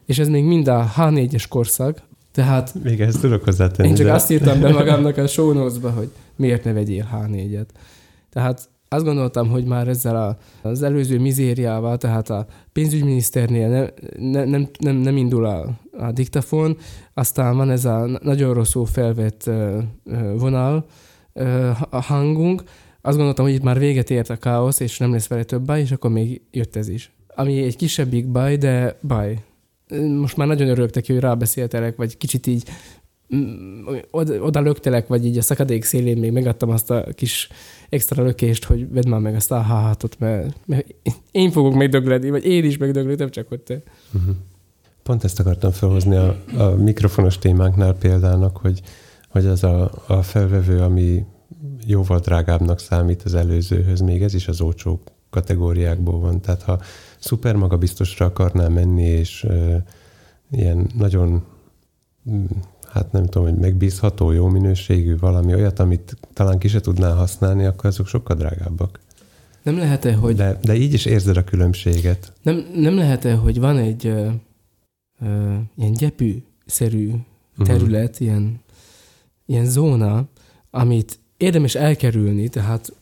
és ez még mind a H4-es korszak, tehát Még ezt tudok hozzátenni. én csak de- azt írtam be magamnak a show hogy miért ne vegyél H4-et. Tehát azt gondoltam, hogy már ezzel a, az előző mizériával, tehát a pénzügyminiszternél ne, ne, nem, nem, nem indul a, a diktafon, aztán van ez a nagyon rosszul felvett vonal, a hangunk, azt gondoltam, hogy itt már véget ért a káosz, és nem lesz vele több baj, és akkor még jött ez is. Ami egy kisebbik baj, de baj. Most már nagyon örülök neki, hogy rábeszéltelek, vagy kicsit így oda, oda löktelek, vagy így a szakadék szélén még megadtam azt a kis extra lökést, hogy vedd már meg azt a hátot, mert, mert én fogok megdögledni, vagy én is megdöglök, nem csak hogy te. Uh-huh. Pont ezt akartam felhozni a, a mikrofonos témánknál példának, hogy, hogy az a, a felvevő, ami jóval drágábbnak számít az előzőhöz, még ez is az olcsó kategóriákból van. Tehát ha szuper magabiztosra akarnál menni, és uh, ilyen nagyon, mm, hát nem tudom, hogy megbízható, jó minőségű valami olyat, amit talán ki se tudnál használni, akkor azok sokkal drágábbak. Nem lehet-e, hogy, De, de így is érzed a különbséget. nem, nem lehet-e, hogy van egy ö, ö, ilyen gyepű-szerű Mhm. terület, ilyen, ilyen zóna, amit érdemes elkerülni, tehát,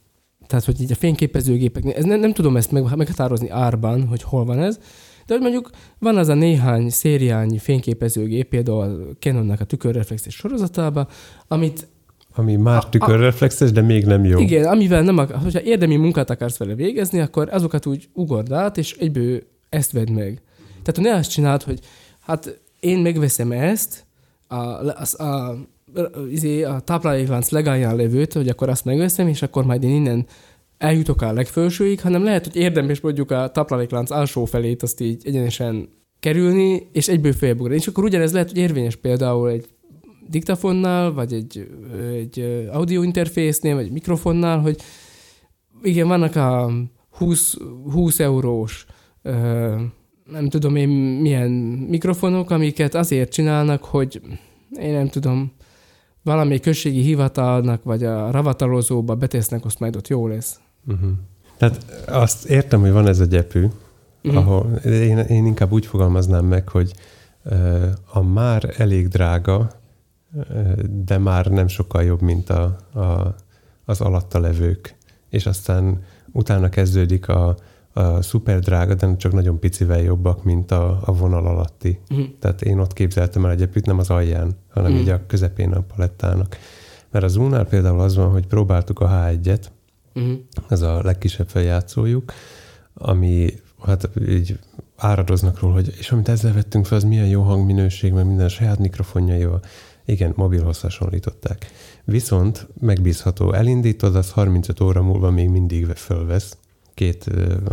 tehát hogy így a fényképezőgépeknél, ez nem, nem tudom ezt meg, meghatározni árban, hogy hol van ez, de hogy mondjuk van az a néhány szériányi fényképezőgép, például a Canonnak a tükörreflexes sorozatában, amit Ami már A- tükörreflexes, de még nem jó. igen, amivel nem, ak- hogyha érdemi munkát akarsz vele végezni, akkor azokat úgy ugord át, és egyből ezt vedd meg. Tehát ne azt csináld, hogy hát én megveszem ezt, a, a, a, izé, a tápláléklánc legálján levőt, hogy akkor azt megveszem, és akkor majd én innen eljutok a legfelsőig, hanem lehet, hogy érdemes mondjuk a tápláléklánc alsó felét azt így egyenesen kerülni, és egyből feljebb. És akkor ugyanez lehet, hogy érvényes például egy diktafonnál, vagy egy, egy audio interfésznél, vagy egy mikrofonnál, hogy igen, vannak a 20, 20 eurós nem tudom én milyen mikrofonok, amiket azért csinálnak, hogy én nem tudom, valamelyik községi hivatalnak, vagy a ravatalozóba betesznek, azt majd ott jó lesz. Uh-huh. Tehát azt értem, hogy van ez a gyepű, uh-huh. ahol én, én inkább úgy fogalmaznám meg, hogy a már elég drága, de már nem sokkal jobb, mint a, a, az alatta levők. És aztán utána kezdődik a, a szuper drága, de csak nagyon picivel jobbak, mint a, a vonal alatti. Mhm. Tehát én ott képzeltem el a gyepűt, nem az alján, hanem Mhm. így a közepén a palettának. Mert az Zoom-nál például az van, hogy próbáltuk a H1-et, Uh-huh. ez a legkisebb feljátszójuk, ami hát így áradoznak róla, hogy és amit ezzel vettünk fel, az milyen jó hangminőség, meg minden saját mikrofonjaival. Igen, mobilhoz hasonlították. Viszont megbízható, elindítod, az 35 óra múlva még mindig fölvesz, két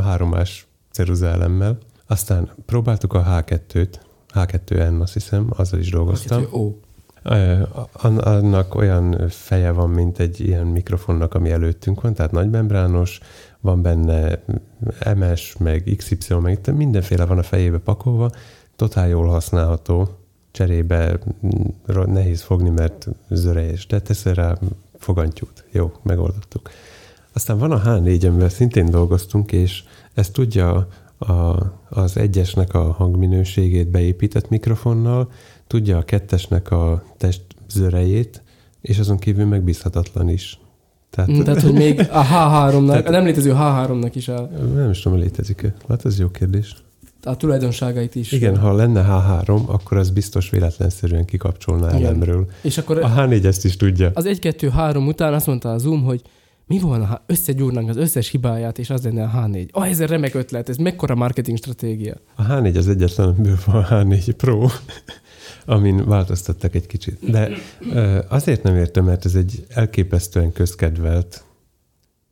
háromás ceruzelemmel. Aztán próbáltuk a H2-t, H2N azt hiszem, azzal is dolgoztam. Ó, Ö, an- Annak olyan feje van, mint egy ilyen mikrofonnak, ami előttünk van, tehát nagymembrános, van benne MS, meg XY, meg mindenféle van a fejébe pakolva, totál jól használható, cserébe nehéz fogni, mert zörejés, de teszel rá fogantyút. Jó, megoldottuk. Aztán van a H4, amivel szintén dolgoztunk, és ez tudja a, az egyesnek a hangminőségét beépített mikrofonnal, tudja a kettesnek a test zörejét, és azon kívül megbízhatatlan is. Tehát, Mm, Tehát, hogy még a H3-nak, Tehát- a nem létező H3-nak is a... nem is tudom, hogy létezik-e. Hát ez jó kérdés. a tulajdonságait is. Igen, ha lenne H3, akkor az biztos véletlenszerűen kikapcsolná Igen. elemről. És akkor A H4 ezt is tudja. az 1-2-3 után azt mondta a Zoom, hogy mi van, ha összegyúrnánk az összes hibáját, és az lenne a H4. Ah, ez egy remek ötlet, ez mekkora marketing stratégia. A H4 az egyetlen, amiből van a H4 Pro, amin változtattak egy kicsit. De azért nem értem, mert ez egy elképesztően közkedvelt,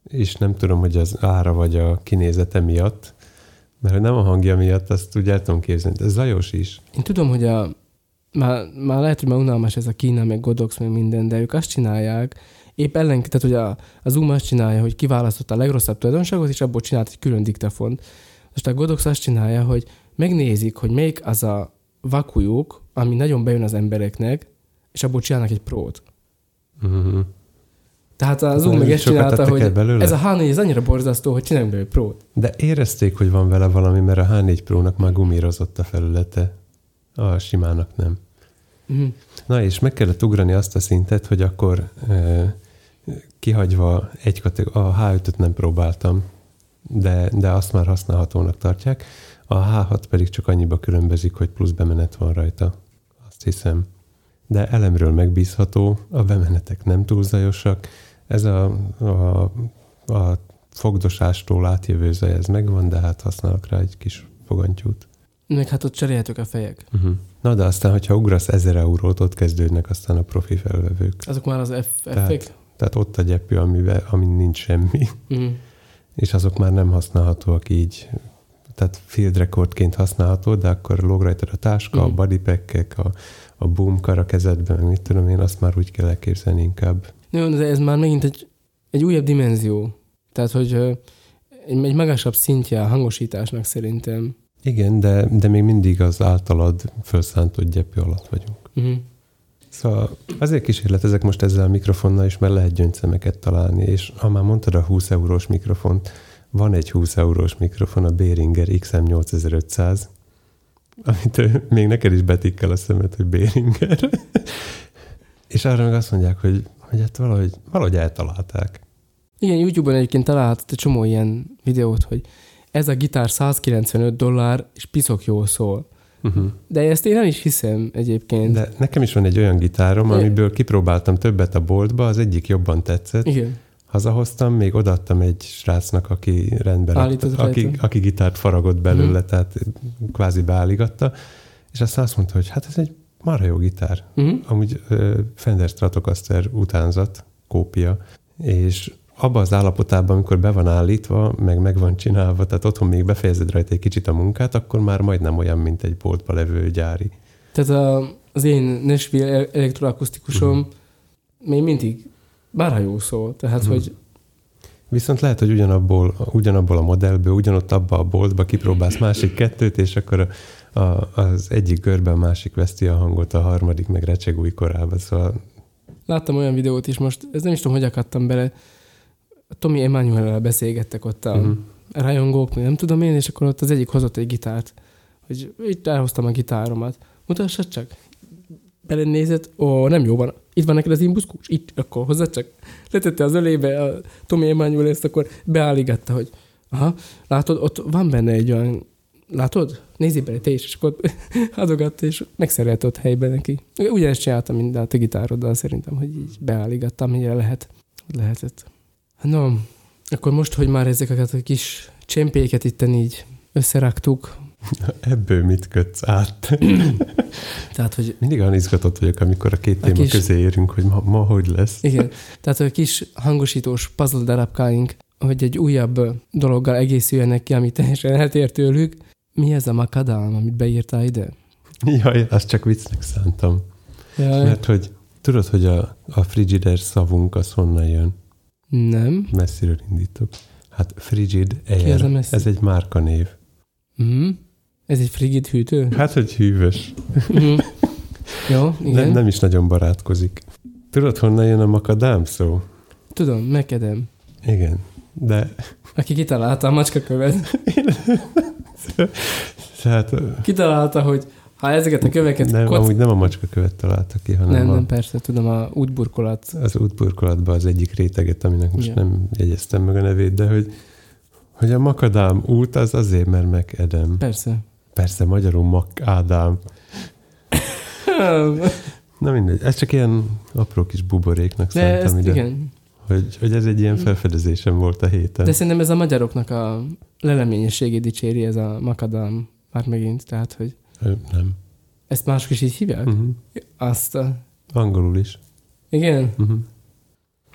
és nem tudom, hogy az ára vagy a kinézete miatt, mert nem a hangja miatt, azt úgy el tudom képzelni. De zajos is. Én tudom, hogy a, már, már lehet, hogy már unalmas ez a Kína, meg Godox, meg minden, de ők azt csinálják, épp ellen, tehát hogy a, a Zoom azt csinálja, hogy kiválasztotta a legrosszabb tulajdonságot, és abból csinált egy külön diktafont. Most a Godox azt csinálja, hogy megnézik, hogy melyik az a vakujuk, ami nagyon bejön az embereknek, és abból csinálnak egy prót. Uh-huh. Tehát a Zoom meg ezt csinálta, hogy belőle? ez a H4 ez annyira borzasztó, hogy csinálunk belőle prót. De érezték, hogy van vele valami, mert a H4 Pro-nak már gumírozott a felülete. A simának nem. Mhm. Na és meg kellett ugrani azt a szintet, hogy akkor e, kihagyva egy kategó- a H5-öt nem próbáltam, de, de azt már használhatónak tartják. A H6 pedig csak annyiba különbözik, hogy plusz bemenet van rajta. Azt hiszem. De elemről megbízható, a bemenetek nem túl zajosak. Ez a, a, a fogdosástól átjövő zaj, ez megvan, de hát használok rá egy kis fogantyút. Meg hát ott cserélhetők a fejek. Uh-huh. Na de aztán, hogyha ugrasz 1000 eurót, ott kezdődnek aztán a profi felvevők. Azok már az F- Tehát-. Tehát ott a gyepű, amivel, amin nincs semmi, Mhm. és azok már nem használhatóak így. Tehát field recordként használható, de akkor lóg rajtad a táska, Mhm. a bodypackek, a, a boomkar a kezedben, mit tudom én, azt már úgy kell elképzelni inkább. Jó, de ez már megint egy, egy újabb dimenzió. Tehát, hogy egy, egy magasabb szintje a hangosításnak szerintem. Igen, de, de még mindig az általad felszántott gyepű alatt vagyunk. Uh-huh. Szóval azért kísérletezek most ezzel a mikrofonnal is, mert lehet gyöngyszemeket találni, és ha már mondtad a 20 eurós mikrofont, van egy 20 eurós mikrofon, a Behringer XM8500, amit még neked is betikkel a szemed, hogy Behringer. és arra meg azt mondják, hogy, hogy hát valahogy, valahogy eltalálták. Igen, YouTube-on egyébként találhatod egy csomó ilyen videót, hogy ez a gitár 195 dollár, és piszok jól szól. Uh-huh. De ezt én nem is hiszem egyébként. De nekem is van egy olyan gitárom, amiből kipróbáltam többet a boltba, az egyik jobban tetszett, Igen. Hazahoztam, még odaadtam egy srácnak, aki rendben, rakta, aki, aki gitárt faragott belőle, uh-huh. tehát kvázi beállígatta, és aztán azt mondta, hogy hát ez egy marha jó gitár. Uh-huh. Amúgy uh, Fender Stratocaster utánzat, kópia, és abban az állapotában, amikor be van állítva, meg meg van csinálva, tehát otthon még befejezed rajta egy kicsit a munkát, akkor már majdnem olyan, mint egy boltba levő gyári. Tehát a, az én Nashville elektroakusztikusom Mhm. uh-huh. még mindig bárha jó szól. Tehát, uh-huh. hogy Viszont lehet, hogy ugyanabból, ugyanabból a modellből, ugyanott abba a boltba kipróbálsz másik kettőt, és akkor a, a, az egyik görben a másik veszti a hangot, a harmadik meg recseg új korába. Szóval láttam olyan videót is most, ez nem is tudom, hogy akadtam bele, Tommy Emmanuel-el beszélgettek ott a uh-huh. rajongók, nem tudom én, és akkor ott az egyik hozott egy gitárt, hogy itt elhoztam a gitáromat. Mutassad csak. Belenézett, ó, nem jó van. Itt van neked az imbuszkus, itt, akkor hozzá csak. Letette az ölébe a Tommy Emmanuel ezt, akkor beállígatta, hogy aha, látod, ott van benne egy olyan, látod? Nézzél bele te is, és akkor adogatta, és megszerelte ott helyben neki. Ugyanezt csináltam, mint a te gitároddal szerintem, hogy így beállígattam, mennyire lehet, lehetett. No, akkor most, hogy már ezeket a kis csempéket itten így összeraktuk, ebből mit kötsz át? tehát, hogy Mindig olyan izgatott vagyok, amikor a két téma kis- közé érünk, hogy ma, ma hogy lesz. igen, tehát a kis hangosítós puzzle darabkáink, hogy egy újabb dologgal egészüljenek ki, ami teljesen eltér tőlük. Mi ez a makadám, amit beírtál ide? Jaj, azt csak viccnek szántam. Jaj, Mert hogy tudod, hogy a, a frigider szavunk az honnan jön? nem. Messziről indítok. Hát Frigid a Air, ez egy márkanév. Mhm. Ez egy frigid hűtő? Hát, hogy hűvös. Mhm. Jó, igen. Nem, nem is nagyon barátkozik. Tudod, honnan jön a makadám szó? Tudom, megkedem. Igen, de Aki kitalálta a macskakövet, tehát kitalálta, hogy ha ezeket a köveket nem, kock... amúgy nem a macska követ találta ki, hanem Nem, a, nem, persze, tudom, a útburkolat. az útburkolatban az egyik réteget, aminek most Igen. nem jegyeztem meg a nevét, de hogy, hogy a makadám út az azért, mert megedem. Persze. Persze, magyarul Mak Ádám. Na mindegy, ez csak ilyen apró kis buboréknak De szerintem ezt, ide, igen. hogy, hogy ez egy ilyen felfedezésem volt a héten. De szerintem ez a magyaroknak a leleményességét dicséri, ez a makadám már megint, tehát, hogy Nem. ezt mások is így hívják? Uh-huh. Azt a... Angolul is. Igen? Uh-huh.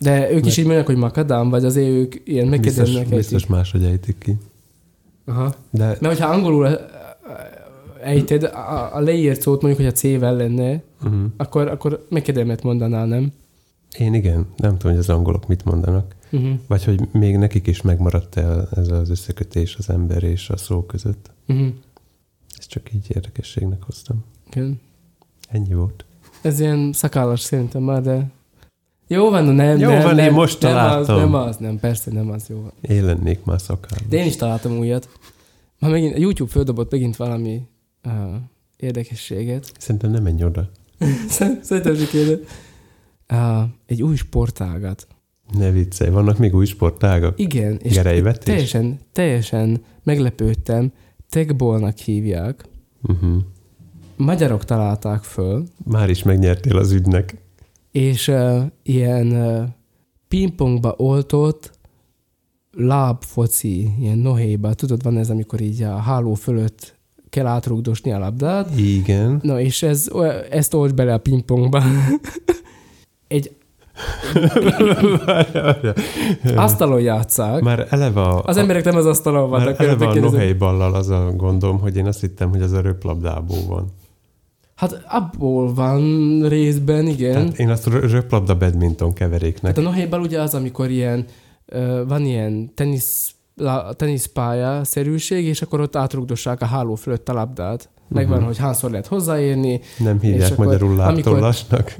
De ők is Mert- így mondják, hogy makadám, vagy azért ők ilyen Biztos, megkérdeznek biztos máshogy ejtik ki. Aha. De Mert hogyha angolul ejted, a, a leírt szót mondjuk, hogy a C-vel lenne, uh-huh. akkor, akkor megkérdezmet mondanál, nem? én igen, nem tudom, hogy az angolok mit mondanak. Uh-huh. Vagy hogy még nekik is megmaradt el ez az összekötés az ember és a szó között. Uh-huh. Ezt csak így érdekességnek hoztam. Igen. Ennyi volt. Ez ilyen szakállas szerintem már, de... Jó van, no, nem, Jó nem, van, nem, én most nem az, találtam. nem az, nem, persze nem az, jó van. Én lennék már szakállas. De én is találtam újat. Már megint, a YouTube földobott megint valami uh, érdekességet. Szerintem nem menj oda. Szerintem sikerül. Uh, egy új sportágat. Ne viccelj, vannak még új sportágak? Igen, és Gerejvetés? teljesen, teljesen meglepődtem. Techballnak hívják. Uh-huh. Magyarok találták föl, Már is megnyertél az ügynek. és uh, ilyen uh, pingpongba oltott lábfoci, ilyen nohéba. Tudod, van ez, amikor így a háló fölött kell átrugdosni a labdát. Igen. Na, és ez, ezt old bele a pingpongba. Egy asztalon játszák. Már eleve a, Az emberek nem az asztalon már vannak. eleve a nohely ballal az a gondom, hogy én azt hittem, hogy az a röplabdából van. Hát abból van részben, igen. Tehát én azt rö- röplabda badminton keveréknek. Hát a nohébal ugye az, amikor ilyen, van ilyen tenisz, teniszpálya szerűség, és akkor ott átrugdossák a háló fölött a labdát. Megvan, Mhm. hogy hányszor lehet hozzáérni. Nem hívják akkor magyarul láptollasnak.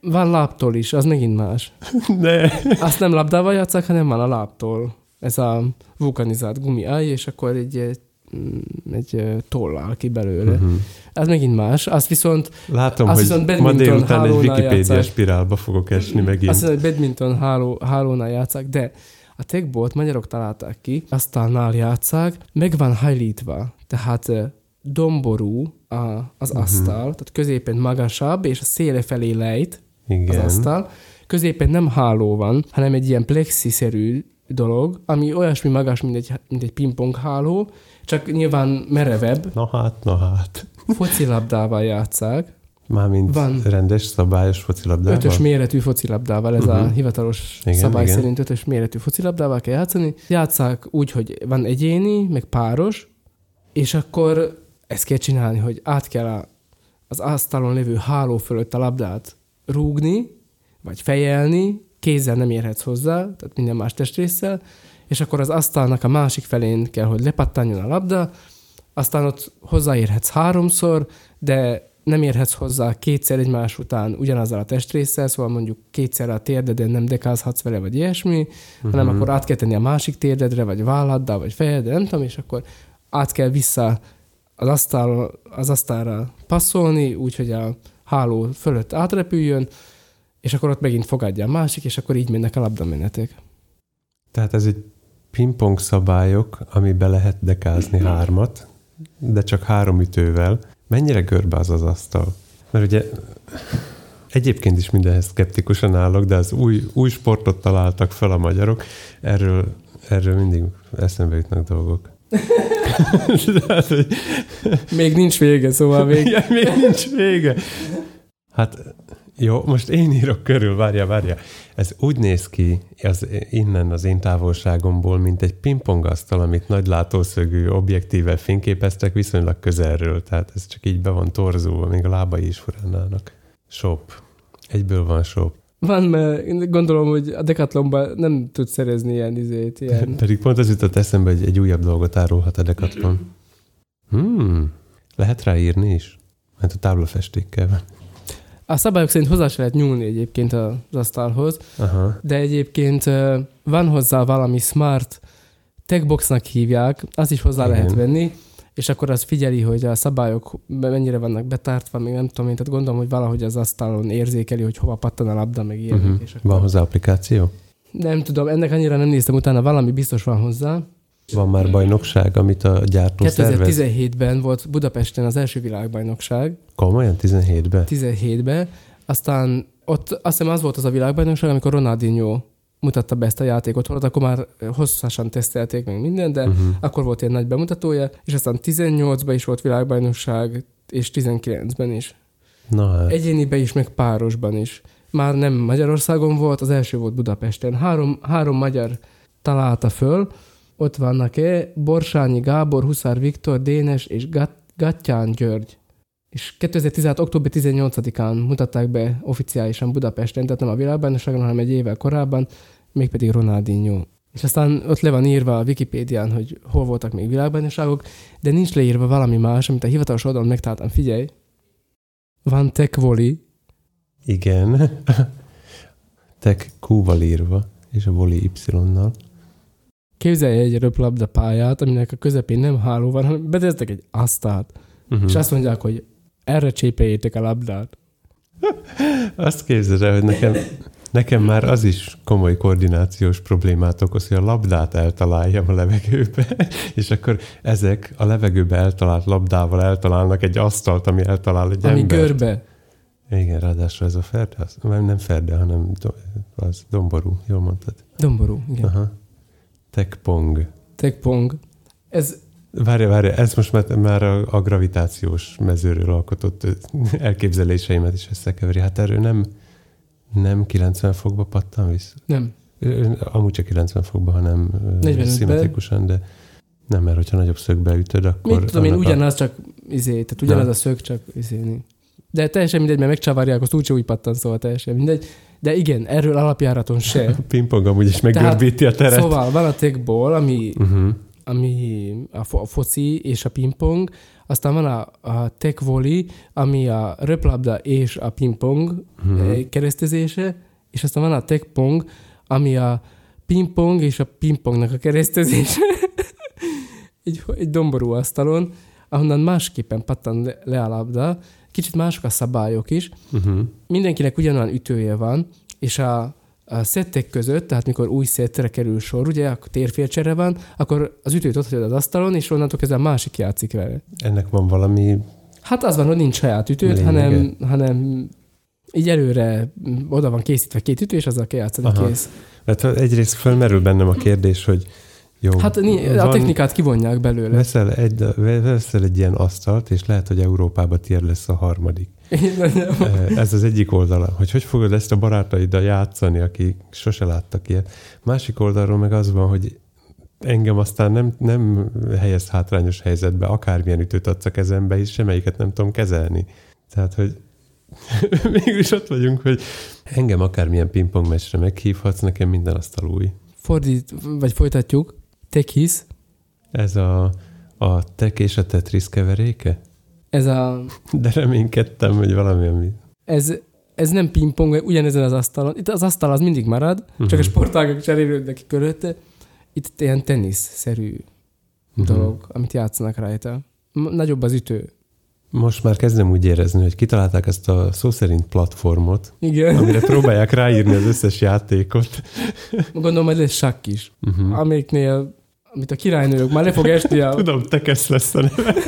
Van láptól is, az megint más. Ne. Azt nem labdával játszák, hanem van a láptól. Ez a vulkanizált gumiáj, és akkor egy, egy, mm, egy ö, toll áll ki belőle. Uh-huh. Ez megint más. Azt viszont, Látom, Azt hogy viszont ma délután egy Wikipédia spirálba fogok esni megint. azt hiszem, hogy badminton háló, hálónál játszák, de a techbolt magyarok találták ki, asztalnál játszák, meg van hajlítva. Tehát domború a, az Mhm. asztal, tehát középen magasabb, és a széle felé lejt, az Igen. asztal. Középen nem háló van, hanem egy ilyen plexiszerű dolog, ami olyasmi magas, mint egy, mint egy pingpong háló, csak nyilván merevebb, Na hát, na hát. focilabdával játszák, Mármint Van. rendes, szabályos focilabdával? ötös méretű focilabdával, ez uh-huh. a Mhm. hivatalos Igen, szabály igen. szerint ötös méretű focilabdával kell játszani. Játszák úgy, hogy van egyéni, meg páros, és akkor ezt kell csinálni, hogy át kell a, az asztalon lévő háló fölött a labdát rúgni, vagy fejelni, kézzel nem érhetsz hozzá, tehát minden más testrészsel, és akkor az asztalnak a másik felén kell, hogy lepattanjon a labda, aztán ott hozzáérhetsz háromszor, de nem érhetsz hozzá kétszer egymás után ugyanazzal a testrészsel, szóval mondjuk kétszer a térdeden nem dekázhatsz vele, vagy ilyesmi, uh-huh. hanem akkor át kell tenni a másik térdedre, vagy válladdal, vagy fejedre, nem tudom, és akkor át kell vissza az, asztal, az asztalra passzolni, úgyhogy a háló fölött átrepüljön, és akkor ott megint fogadja a másik, és akkor így mennek a labdamenetek. Tehát ez egy pingpong szabályok, amibe lehet dekázni hármat, de csak három ütővel. Mennyire görbe az az asztal? Mert ugye egyébként is mindenhez szkeptikusan állok, de az új, új sportot találtak fel a magyarok. Erről, erről mindig eszembe jutnak dolgok. Tehát, hogy Még nincs vége, szóval még... Ja, még nincs vége. Hát jó, most én írok körül, várja, várja. Ez úgy néz ki az, innen az én távolságomból, mint egy pingpongasztal, amit nagy látószögű objektível fényképeztek viszonylag közelről. Tehát ez csak így be van torzulva, még a lábai is furálnának. Shop. Egyből van shop. Van, mert gondolom, hogy a Decathlonban nem tudsz szerezni ilyen izét, ilyen... Pedig pont az jutott eszembe, hogy egy újabb dolgot árulhat a Decathlon. Hmm. Lehet rá írni is? Mert a táblafestékkel van. A szabályok szerint hozzá se lehet nyúlni egyébként az asztalhoz, Aha. de egyébként van hozzá valami smart techboxnak hívják, azt is hozzá Igen. lehet venni, és akkor az figyeli, hogy a szabályok mennyire vannak betártva, még nem tudom én, tehát gondolom, hogy valahogy az asztalon érzékeli, hogy hova pattan a labda, meg ilyenek. Uh-huh. És akkor Van hozzá applikáció? Nem tudom, ennek annyira nem néztem utána, valami biztos van hozzá. Van már bajnokság, amit a gyártó szervez? 2017-ben volt Budapesten az első világbajnokság, Komolyan? 17-ben? 17-ben, aztán ott azt hiszem az volt az a világbajnokság, amikor Ronaldinho mutatta be ezt a játékot, holott akkor már hosszasan tesztelték meg minden, de Uh-huh. akkor volt ilyen nagy bemutatója, és aztán 18-ban is volt világbajnokság, és 19-ben is. Na hát. Egyéniben is, meg párosban is. Már nem Magyarországon volt, az első volt Budapesten. Három, három magyar találta föl, ott vannak-e Borsányi Gábor, Huszár Viktor, Dénes és Gat- Gattyán György. És 2016. október 18-án mutatták be oficiálisan Budapesten, tehát nem a világbajnokságon, hanem egy évvel korábban, mégpedig Ronaldinho. És aztán ott le van írva a Wikipédián, hogy hol voltak még világbajnokságok, de nincs leírva valami más, amit a hivatalos oldalon megtaláltam. Figyelj, van tech volley, Igen. Tek Q-val írva, és a voli Y-nal. Képzelj egy röplabda pályát, aminek a közepén nem háló van, hanem betesztek egy asztalt, Uh-huh. és azt mondják, hogy erre csépeljétek a labdát. Azt képzeld el, hogy nekem, nekem már az is komoly koordinációs problémát okoz, hogy a labdát eltaláljam a levegőbe, és akkor ezek a levegőbe eltalált labdával eltalálnak egy asztalt, ami eltalál egy Ami embert. görbe. Igen, ráadásul ez a ferde, az, nem, nem ferde, hanem do, az domború, jól mondtad. Domború, igen. Aha. Tekpong. Tekpong. Ez Várja, várja, ez most már, már a, a gravitációs mezőről alkotott elképzeléseimet is összekeveri. Hát erről nem, nem 90 fokba pattan vissza. nem. Amúgy csak 90 fokba, hanem ö, 45-ben. szimmetrikusan, de nem, mert hogyha nagyobb szögbe ütöd, akkor... Mit tudom én, annak a- ugyanaz, csak izé, tehát ugyanaz Na. a szög, csak izéni. De teljesen mindegy, mert megcsavarják, azt úgyse úgy pattan, szóval teljesen mindegy. De igen, erről alapjáraton se. A pingpong amúgy is meggörbíti a teret. Szóval van a tekból, ami, Uh-huh. ami a, fo- a foci és a pingpong, aztán van a, a tech volley, ami a röplabda és a pingpong uh-huh. keresztezése, és aztán van a tech pong, ami a pingpong és a pingpongnak a keresztezése. egy, egy domború asztalon, ahonnan másképpen pattan le, le a labda, kicsit mások a szabályok is, Uh-huh. mindenkinek ugyanolyan ütője van, és a, a szettek között, tehát mikor új szettre kerül sor, ugye, akkor térfélcsere van, akkor az ütőt ott hagyod az asztalon, és onnantól kezdve a másik játszik vele. Ennek van valami... Hát az van, hogy nincs saját ütőt, Lényege. hanem, hanem így előre oda van készítve két ütő, és azzal kell játszani, Aha. kész. Mert egyrészt fölmerül bennem a kérdés, hogy jó, Hát a technikát kivonják belőle. Veszel egy, veszel egy ilyen asztalt, és lehet, hogy Európában tiéd lesz a harmadik. Eh, Ez az egyik oldala, hogy hogy fogod ezt a barátaiddal játszani, akik sose láttak ilyet. Másik oldalról meg az van, hogy engem aztán nem, nem helyez hátrányos helyzetbe, akármilyen ütőt adsz a kezembe, és semmelyiket nem tudom kezelni. Tehát, hogy mégis ott vagyunk, hogy engem akármilyen pingpong meccsre meghívhatsz, nekem minden asztal új. Fordít, vagy folytatjuk. Tekis, Ez a, a tek és a tetris keveréke? ez a De reménykedtem, hogy valami, ami... ez, ez nem pingpong, ugyanezen az asztalon. Itt az asztal az mindig marad, uh-huh. csak a Mhm. sportágok cserélődnek ki körülötte. Itt ilyen tenisz-szerű Mhm. dolog, amit játszanak rajta. Nagyobb az ütő. Most már kezdem úgy érezni, hogy kitalálták ezt a szó szerint platformot, Igen. amire próbálják ráírni az összes játékot. Gondolom, hogy lesz sakk is. Uh-huh. Amiknél, amit a királynők már le fog esni a... Tudom, tekesz lesz a neve.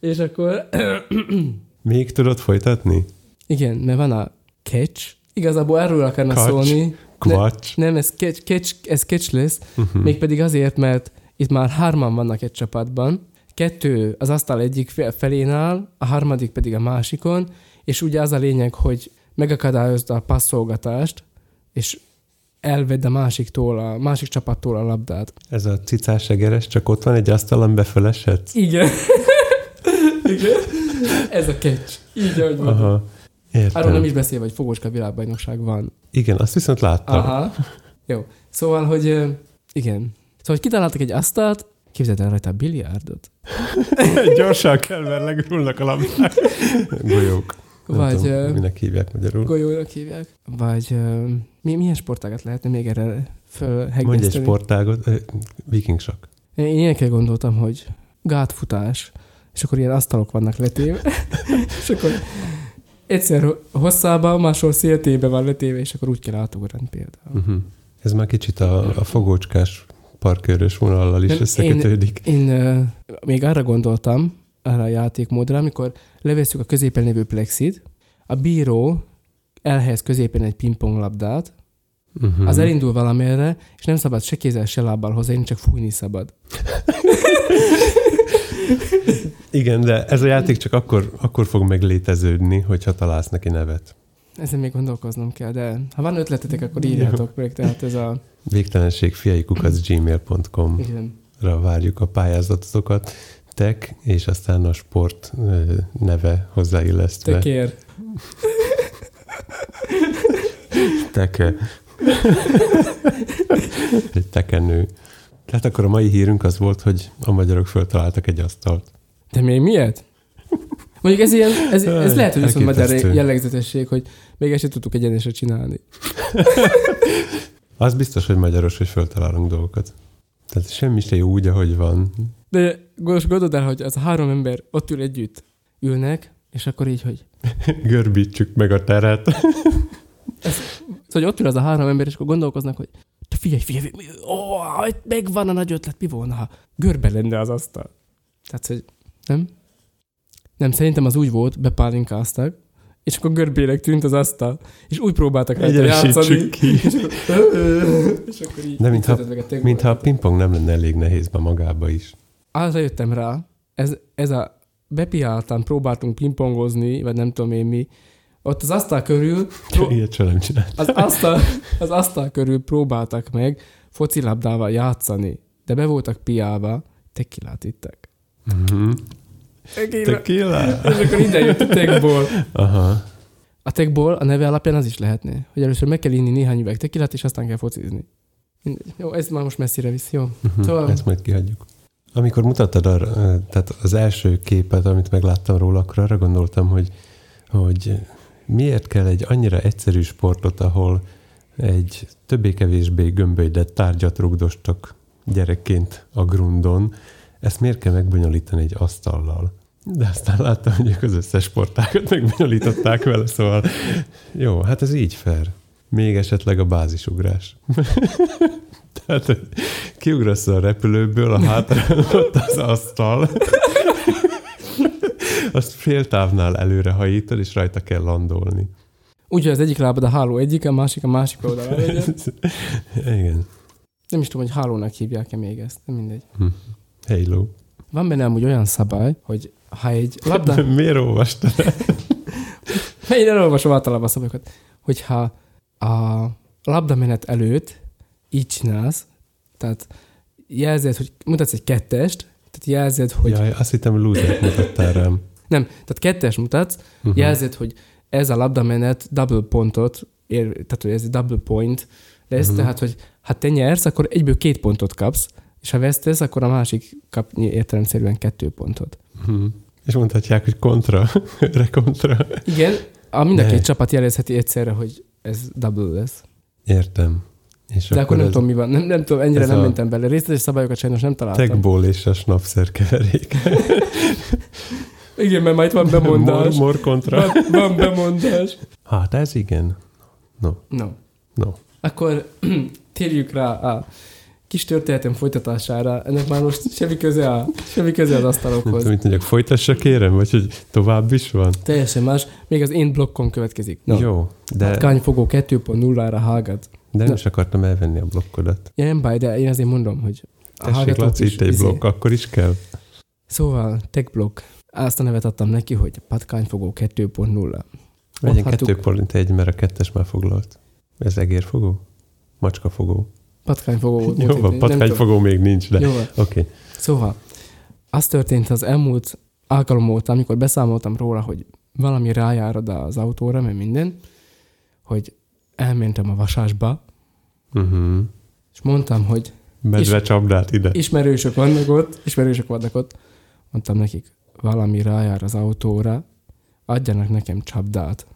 És akkor... Még tudod folytatni? Igen, mert van a catch. Igazából erről akarna Kacs. szólni. Kvacs. Nem, ez catch, catch, ez catch lesz. Uh-huh. Mégpedig azért, mert itt már hárman vannak egy csapatban, kettő az asztal egyik fe- felén áll, a harmadik pedig a másikon, és ugye az a lényeg, hogy megakadályozd a passzolgatást, és elvedd a másiktól, a másik csapattól a labdát. Ez a cicás egeres, csak ott van egy asztal, amiben föleshetsz? Igen. Igen. Ez a catch. Így, ahogy mondom. Aha. Értem. Arról nem is beszél, hogy fogóska világbajnokság van. Igen, azt viszont láttam. Aha. Jó. Szóval, hogy igen. Szóval, hogy kitaláltak egy asztalt, képzeld el rajta a biliárdot. Gyorsan kell, mert legurulnak a labdák. Golyók. Nem Vagy tudom, minek hívják magyarul. golyónak hívják. Vagy mi, milyen sportágat lehetne még erre Mondj egy fölhegeszteni? sportágot. Viking sok. Én ilyenekkel gondoltam, hogy gátfutás, és akkor ilyen asztalok vannak letéve, és akkor egyszer hosszában, máshol széltébe van letéve, és akkor úgy kell átugrani például. Uh-huh. Ez már kicsit a, a fogócskás parkőrös vonallal is Nem, összekötődik. Én ö, még arra gondoltam, arra a játékmódra, amikor levesszük a középen lévő plexit, a bíró elhelyez középen egy pingponglabdát, Uh-huh. az elindul valamire, és nem szabad se kézzel, se lábbal hozzájönni, csak fújni szabad. Igen, de ez a játék csak akkor, akkor fog megléteződni, hogyha találsz neki nevet. Ezen még gondolkoznom kell, de ha van ötletetek, akkor írjátok meg, tehát ez a... Végtelenség fiaikukat.gmail.com Igen. ra várjuk a pályázatokat. Tech, és aztán a sport neve hozzáillesztve. Tekér. Teke. egy tekenő. Tehát akkor a mai hírünk az volt, hogy a magyarok föltaláltak egy asztalt. De még miért? Mondjuk ez ilyen, ez, ez lehet, hogy viszont magyar jellegzetesség, hogy még ezt sem tudtuk egyenesre csinálni. Az biztos, hogy magyaros, hogy föltalálunk dolgokat. Tehát semmi se jó úgy, ahogy van. De most gondold el, hogy az három ember ott ül együtt, ülnek, és akkor így, hogy Görbítsük meg a teret. Szóval, hogy ott ül az a három ember, és akkor gondolkoznak, hogy te figyelj, figyelj, ó, megvan a nagy ötlet, mi volna, ha görbe lenne az asztal. Tehát, hogy nem? Nem, szerintem az úgy volt, bepálinkáztak, és akkor görbének tűnt az asztal, és úgy próbáltak rajta játszani. Ki. És akkor így, De mintha- így szedett meg a téglalap. Mintha a pingpong nem lenne elég nehéz ma magába is. Arra jöttem rá, ez, ez a bepiáltan próbáltunk pingpongozni, vagy nem tudom én mi, ott az asztal körül, pró- Ilyet nem az asztal, az asztal körül próbáltak meg focilabdával játszani, de be voltak piálva, tekilát ittek. Uh-huh. Tequila? És akkor ide jött a tekból. Aha. A tekból a neve alapján az is lehetne, hogy először meg kell inni néhány üveg tekilát, és aztán kell focizni. Jó, ez már most messzire visz, jó? Uh-huh. Ezt majd kihagyjuk. Amikor mutattad arra, tehát az első képet, amit megláttam róla, akkor arra gondoltam, hogy, hogy miért kell egy annyira egyszerű sportot, ahol egy többé-kevésbé gömbölydett tárgyat rugdostak gyerekként a grundon, ezt miért kell megbonyolítani egy asztallal? De aztán láttam, hogy ők az összes sportágat megbonyolították vele, szóval jó, hát ez így fair. Még esetleg a bázisugrás. Tehát kiugrasz a repülőből, a hátra ott az asztal, azt fél távnál előre hajítod, és rajta kell landolni. Úgy, hogy az egyik lábad a háló egyik, a másik a másik legyen. Igen. Nem is tudom, hogy hálónak hívják-e még ezt, de mindegy. Halo. Van benne amúgy olyan szabály, hogy ha egy labda... Miért olvastad? Én elolvasom általában a szabályokat. Hogyha a labdamenet előtt így csinálsz, tehát jelzed, hogy mutatsz egy kettest, tehát jelzed, hogy... Jaj, azt hittem losert mutattál rám. Nem, tehát kettes mutatsz, Uh-huh. jelzed, hogy ez a labdamenet double pontot, ér, tehát hogy ez egy double point lesz, Mhm. tehát hogy ha te nyersz, akkor egyből két pontot kapsz, és ha vesztesz, akkor a másik kap értelemszerűen kettő pontot. Uh-huh. És mondhatják, hogy kontra, rekontra. Igen, a mind a két csapat jelezheti egyszerre, hogy ez double lesz. Értem. És De akkor nem ez tudom, mi van. Nem, nem tudom, ennyire nem a- mentem bele. Részletes szabályokat sajnos nem találtam. Techból és a snapszer keverék. Igen, mert majd van Mor, bemondás. mor kontra. Van, van bemondás. Hát ez igen. No, No. no. Akkor térjük rá a kis történetem folytatására. Ennek már most semmi köze, a, semmi köze az Nem asztalokhoz. tudom, mit mondjak, folytassa kérem, vagy hogy tovább is van? Teljesen más. Még az én blokkom következik. No. Jó, de, Patkányfogó 2.0-ra hallgat. de nem Na. is akartam elvenni a blokkodat. Ja, nem baj, de én azért mondom, hogy a Tessék, Laci, itt egy izé- blokk, akkor is kell. Szóval, techblog. Azt a nevet adtam neki, hogy patkányfogó 2.0. Legyen Mondhattuk. kettő pont egy, mert a kettes már foglalt. Ez egérfogó? Macskafogó? Patkányfogó volt. Jó van, patkányfogó még nincs, de oké. Okay. Szóval, az történt az elmúlt alkalom óta, amikor beszámoltam róla, hogy valami rájárad az autóra, meg minden, hogy elmentem a vasásba, Uh-huh. és mondtam, hogy Medve csapdát ide. ismerősök vannak ott, ismerősök vannak ott, mondtam nekik, valami rájár az autóra, adjanak nekem csapdát.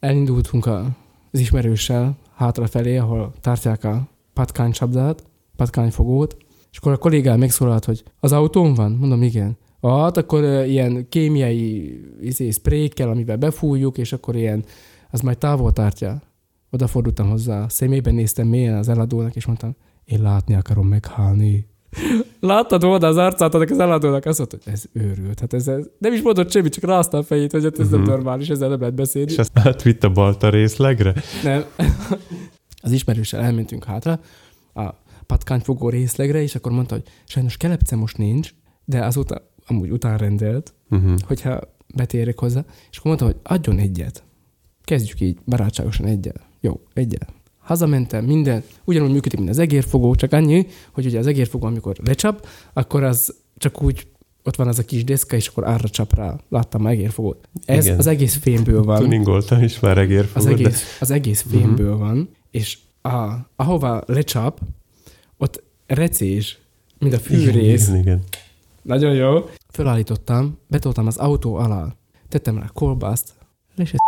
Elindultunk az ismerőssel hátrafelé, ahol tartják a patkánycsapdát, patkányfogót, és akkor a kollégám megszólalt, hogy az autón van? Mondom, igen. Hát akkor ö, ilyen kémiai izé, sprékkel, amivel befújjuk, és akkor ilyen, az majd távol tartja. Odafordultam hozzá, személyben néztem mélyen az eladónak, és mondtam, én látni akarom meghalni. Láttad volna az arcát annak az eladónak, azt mondta, hogy ez őrült. Hát ez, ez nem is mondott semmit, csak rázta a fejét, hogy hát ez uh-huh. nem normális, ezzel nem lehet beszélni. És azt átvitt a balta részlegre? Nem. Az ismerőssel elmentünk hátra a patkányfogó részlegre, és akkor mondta, hogy sajnos kelepce most nincs, de azóta amúgy után rendelt, uh-huh. hogyha betérek hozzá, és akkor mondta, hogy adjon egyet. Kezdjük így barátságosan egyel. Jó, egyel. Hazamentem, minden, ugyanúgy működik, mint az egérfogó, csak annyi, hogy ugye az egérfogó, amikor lecsap, akkor az csak úgy ott van az a kis deszka, és akkor arra csap rá. Láttam egérfogót. Ez Igen. az egész fémből van. Tuningoltam is már egérfogót. Az egész, de... az egész fémből uh-huh. van, és a, ahova lecsap, ott recés, mint a fűrész. Igen, igen. Nagyon jó. Fölállítottam, betoltam az autó alá, tettem rá kolbászt, se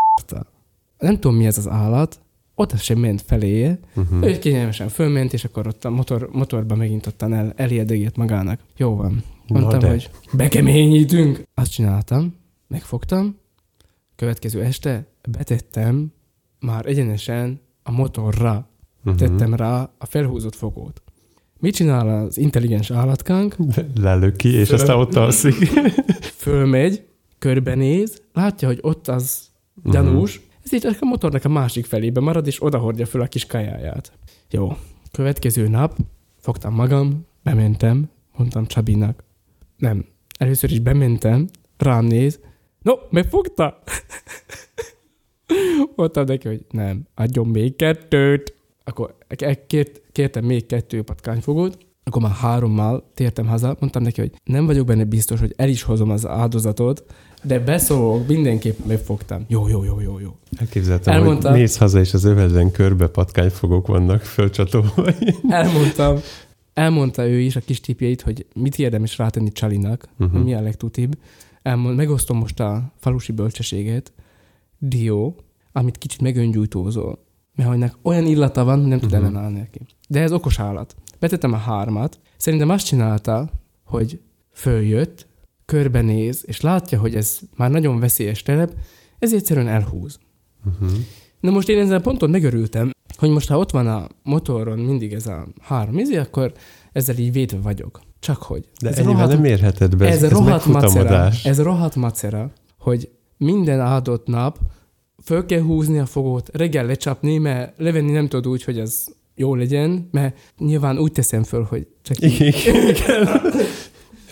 Nem tudom, mi ez az állat, ott sem ment feléje, uh-huh. ő kényelmesen fölment, és akkor ott a motor, motorba megint ottan el, eliedegét magának. Jó van. Mondtam, Na hogy bekeményítünk. Azt csináltam, megfogtam, következő este betettem már egyenesen a motorra, uh-huh. tettem rá a felhúzott fogót. Mit csinál az intelligens állatkánk? Lelő ki, és Föl... aztán ott alszik. Fölmegy, körbenéz, látja, hogy ott az gyanús, uh-huh. ezért a motornak a másik felébe marad, és odahordja föl a kis kajáját. Jó, következő nap fogtam magam, bementem, mondtam Csabinak. Nem, először is bementem, rám néz, no, megfogta? Mondtam neki, hogy nem, adjon még kettőt. Akkor kért, kértem még kettő patkányfogót, akkor már hárommal tértem haza, mondtam neki, hogy nem vagyok benne biztos, hogy el is hozom az áldozatot, de beszólok, mindenképp megfogtam. Jó, jó, jó, jó, jó. Elképzeltem, Elmondtam, hogy mész haza, és az övedben körbe patkányfogók vannak fölcsatolva. Elmondtam, elmondta ő is a kis tipjeit, hogy mit érdemes rátenni Csalinak, uh-huh. mi a legtutibb. Elmond, megosztom most a falusi bölcsességet. Dió, amit kicsit megöngyújtózol. Mert annak olyan illata van, hogy nem tud uh-huh. ellenállni neki. De ez okos állat. Betettem a hármat. Szerintem azt csinálta, hogy följött, körbenéz, és látja, hogy ez már nagyon veszélyes telep, ezért egyszerűen elhúz. Uh-huh. Na most én ezzel ponton megörültem, hogy most ha ott van a motoron mindig ez a három izé, akkor ezzel így védve vagyok. Csak hogy. De ez rohadt, nem érheted be, ez, ez, rohadt macera, ez rohadt macera, hogy minden áldott nap föl kell húzni a fogót, reggel lecsapni, mert levenni nem tudod úgy, hogy az jó legyen, mert nyilván úgy teszem föl, hogy csak így.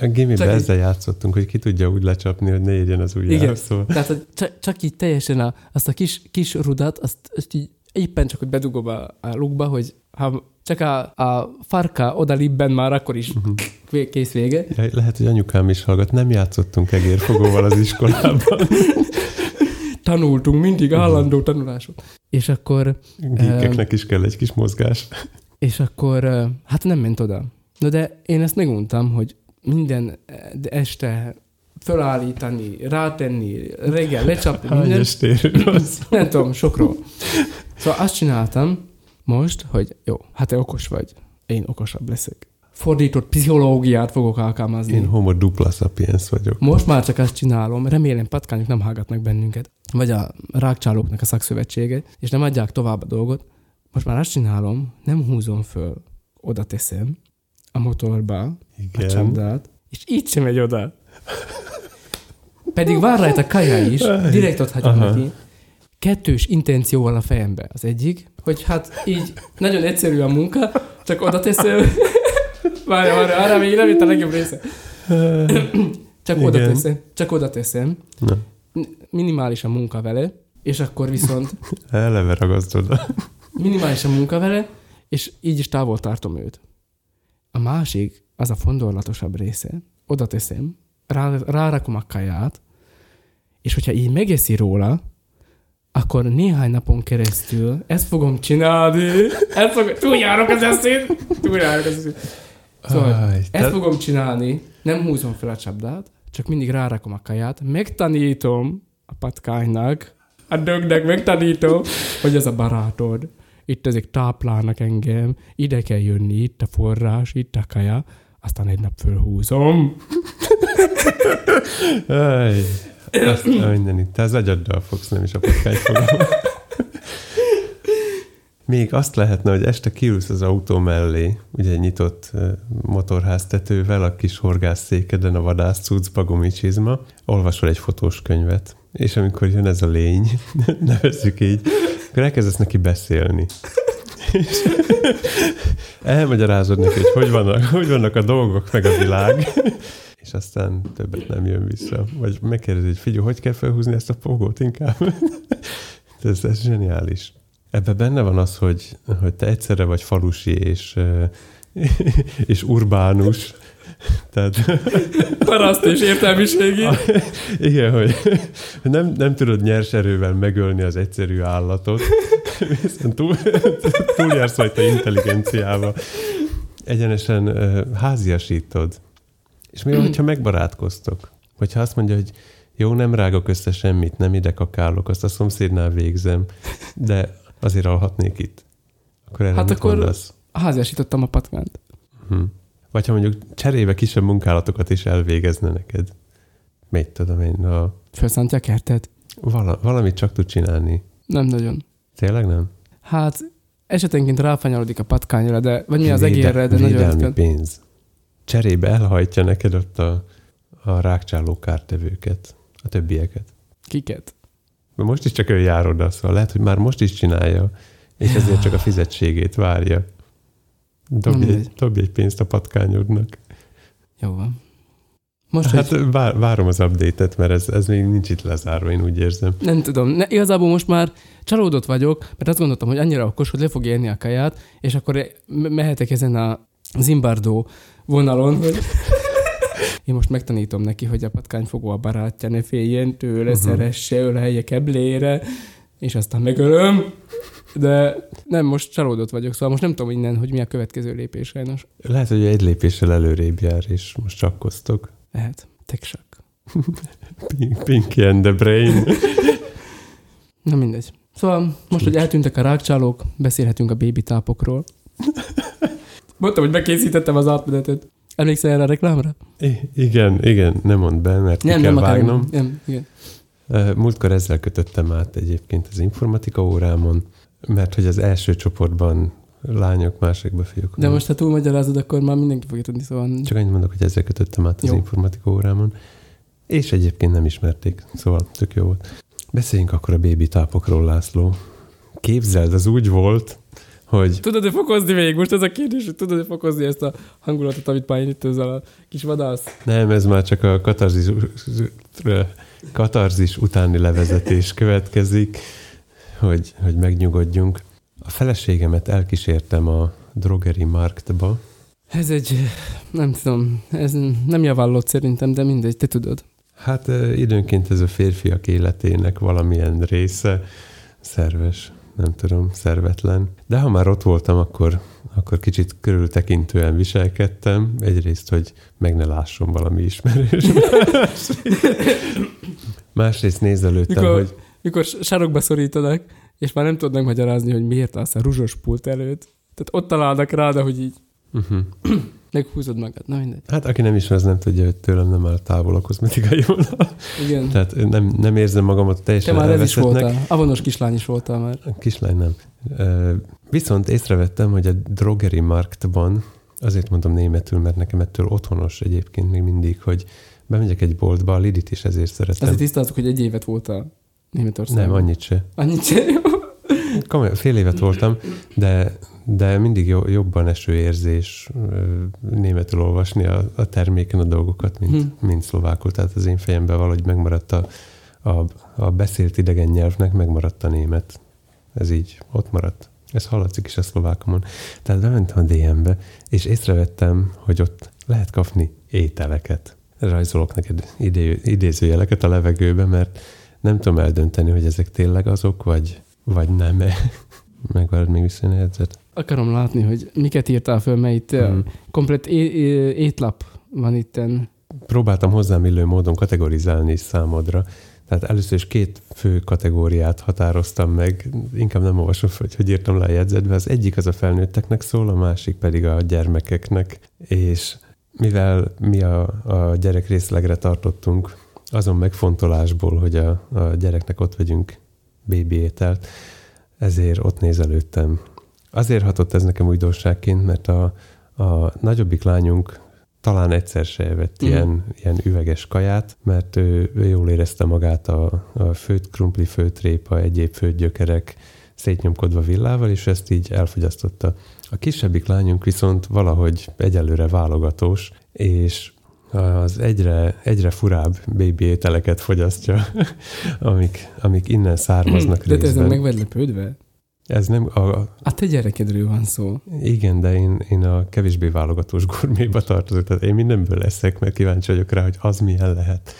A gimiben ezzel játszottunk, hogy ki tudja úgy lecsapni, hogy ne érjen az ujjára. Igen, szóval. tehát hogy csak, csak így teljesen a, azt a kis, kis rudat, azt, azt így éppen csak, hogy bedugom a, a lukba, hogy ha csak a, a farka oda libben már akkor is uh-huh. kész vége. Ja, lehet, hogy anyukám is hallgat, nem játszottunk egérfogóval az iskolában. Tanultunk, mindig állandó uh-huh. tanulások. És akkor... Gékeknek uh, is kell egy kis mozgás. És akkor, uh, hát nem ment oda. No de én ezt meguntam, hogy minden este fölállítani, rátenni, reggel lecsapni, Hány minden. Nem tudom, sokról. Szóval azt csináltam most, hogy jó, hát te okos vagy, én okosabb leszek. Fordított pszichológiát fogok alkalmazni. Én homo dupla sapiens vagyok. Most már csak azt csinálom, remélem patkányok nem hallgatnak bennünket, vagy a rákcsálóknak a szakszövetsége, és nem adják tovább a dolgot. Most már azt csinálom, nem húzom föl, oda teszem a motorba Igen. a csapdát, és így sem megy oda. Pedig vár rajta kaja is, direkt ott hagyom neki. Kettős intencióval a fejembe. Az egyik, hogy hát így nagyon egyszerű a munka, csak oda teszem. várja, várja, arra még nem itt a legjobb része. Csak Igen. oda teszem, csak oda teszem. Na. Minimális a munka vele, és akkor viszont... Eleve ragasztod. minimális a munka vele, és így is távol tartom őt. A másik, az a fondorlatosabb része, oda teszem, rá, rárakom a kaját, és hogyha így megeszi róla, akkor néhány napon keresztül ezt fogom csinálni, ezt fogom, túljárok az eszét, túljárok az eszét. Szóval Aj, ezt te... fogom csinálni, nem húzom fel a csapdát, csak mindig rárakom a kaját, megtanítom a patkánynak, a dögnek megtanítom, hogy ez a barátod. Itt ezek táplálnak engem, ide kell jönni, itt a forrás, itt a kaja, aztán egy nap fölhúzom. Azt minden itt. Te az agyaddal fogsz, nem is a fogom. még azt lehetne, hogy este kiülsz az autó mellé, ugye egy nyitott motorháztetővel, a kis horgászszékeden, a vadászcucba, gumicsizma, olvasol egy fotós könyvet, és amikor jön ez a lény, nevezzük így, akkor elkezdesz neki beszélni. És elmagyarázod neki, hogy hogy vannak, hogy vannak a dolgok, meg a világ, és aztán többet nem jön vissza. Vagy megkérdezi, hogy figyelj, hogy kell felhúzni ezt a fogót inkább? ez, ez zseniális. Ebben benne van az, hogy, hogy te egyszerre vagy falusi és, és urbánus, tehát... Paraszt és értelmiségi. Igen, hogy nem, nem tudod nyers erővel megölni az egyszerű állatot, viszont túl, túljársz rajta intelligenciával. Egyenesen uh, háziasítod. És mi van, hogyha megbarátkoztok? Hogyha azt mondja, hogy jó, nem rágok össze semmit, nem ide kakálok, azt a szomszédnál végzem, de azért alhatnék itt. Akkor erre Hát mit akkor- mondasz? Háziasítottam a patkánt. Hm. Vagy ha mondjuk cserébe kisebb munkálatokat is elvégezne neked. Mit tudom én, a, Felszántja a kertet? vala, valamit csak tud csinálni. Nem nagyon. Tényleg nem? Hát esetenként ráfanyalodik a patkányra, de, vagy mi az egérre, de nagyon ritkán. pénz. Cserébe elhajtja neked ott a, a rákcsáló kártevőket, a többieket. Kiket? Mert most is csak ő jár oda, szóval lehet, hogy már most is csinálja, és ezért csak a fizetségét várja. Dobj egy, dobj egy pénzt a patkányodnak. Jó van. Most, Hát hogy vár, várom az update-et, mert ez, ez még nincs itt lezárva, én úgy érzem. nem tudom, ne, igazából most már csalódott vagyok, mert azt gondoltam, hogy annyira okos, hogy le fog érni a kaját, és akkor me- mehetek ezen a Zimbardo vonalon, hogy én most megtanítom neki, hogy a patkányfogó a barátja, ne féljen tőle, uh-huh. szeresse, ölelje keblére, és aztán megölöm. De nem, most csalódott vagyok, szóval most nem tudom innen, hogy mi a következő lépés sajnos. Lehet, hogy egy lépéssel előrébb jár, és most csakkoztok. Lehet. Teksak. Pink- Pinky and the Brain. Na mindegy. Szóval most, hogy eltűntek a rákcsálók, beszélhetünk a baby tápokról. Mondtam, hogy bekészítettem az átmenetet. Emlékszel erre a reklámra? I- igen, igen, nem mondd be, mert Nem, ki kell nem akarom. vágnom. Nem, igen. Múltkor ezzel kötöttem át egyébként az informatika órámon, mert hogy az első csoportban lányok, másikba fiúk. De most, ha túlmagyarázod, akkor már mindenki fogja tudni, szóval... Csak annyit mondok, hogy ezzel kötöttem át az Jó. informatika órámon, és egyébként nem ismerték, szóval tök jó volt. Beszéljünk akkor a bébi tápokról, László. Képzeld, az úgy volt, hogy Tudod-e fokozni még? Most ez a kérdés, hogy tudod-e fokozni ezt a hangulatot, amit már én itt ezzel a kis vadász? nem, ez már csak a katarzis, katarzis utáni levezetés következik, hogy, hogy megnyugodjunk. A feleségemet elkísértem a drogeri marktba, Ez egy, nem tudom, ez nem javallott szerintem, de mindegy, te tudod. Hát időnként ez a férfiak életének valamilyen része szerves, nem tudom, szervetlen. De ha már ott voltam, akkor, akkor kicsit körültekintően viselkedtem. Egyrészt, hogy meg ne lásson valami ismerős. Másrészt nézelődtem, Mikor- hogy Mikor sarokba szorítanak, és már nem tudod megmagyarázni, hogy miért állsz a ruzsos pult előtt. Tehát ott találnak rád, hogy így uh-huh. Meghúzod magad. Na mindegy. hát aki nem ismer, az nem tudja, hogy tőlem nem áll távol a kozmetikai vonal. Igen. Tehát nem, nem érzem magamat Te teljesen már ez is voltál. Avonos kislány is voltál már. Kislány nem. Viszont észrevettem, hogy a drogeri marktban, azért mondom németül, mert nekem ettől otthonos egyébként még mindig, hogy bemegyek egy boltba, a Lidit is ezért szeretem. Azért tisztáztuk, hogy egy évet voltál Németországban. nem, annyit se. Annyit se. Jó. Komolyan, fél évet voltam, de, de mindig jo- jobban eső érzés németül olvasni a, a terméken a dolgokat, mint, Hm. mint szlovákul. Tehát az én fejemben valahogy megmaradt a, a, a beszélt idegen nyelvnek, megmaradt a német. Ez így, ott maradt. Ez hallatszik is a szlovákomon. Tehát bementem a DM-be, és észrevettem, hogy ott lehet kapni ételeket. Rajzolok neked idé, idézőjeleket a levegőbe, mert nem tudom eldönteni, hogy ezek tényleg azok, vagy, vagy nem. Megvárod még vissza a? Akarom látni, hogy miket írtál föl, mert itt Mm. mm. komplet é- é- étlap van itten. Próbáltam hozzám illő módon kategorizálni számodra. Tehát először is két fő kategóriát határoztam meg, inkább nem olvasom fel, hogy hogy írtam le a jegyzetbe. Az egyik az a felnőtteknek szól, a másik pedig a gyermekeknek. És mivel mi a, a gyerek részlegre tartottunk, azon megfontolásból, hogy a, a gyereknek ott vegyünk bébi ételt, ezért ott nézelődtem Azért hatott ez nekem újdonságként, mert a, a nagyobbik lányunk talán egyszer se evett mm. ilyen, ilyen üveges kaját, mert ő, ő jól érezte magát a, a főtt krumpli, főtt répa, egyéb főtt gyökerek szétnyomkodva villával, és ezt így elfogyasztotta. A kisebbik lányunk viszont valahogy egyelőre válogatós, és az egyre, egyre furább baby ételeket fogyasztja, amik, amik innen származnak De te ezen meg vagy lepődve? Ez nem a... A te gyerekedről van szó. Igen, de én, én a kevésbé válogatós gurméba tartozok, tehát én mindenből leszek, mert kíváncsi vagyok rá, hogy az milyen lehet.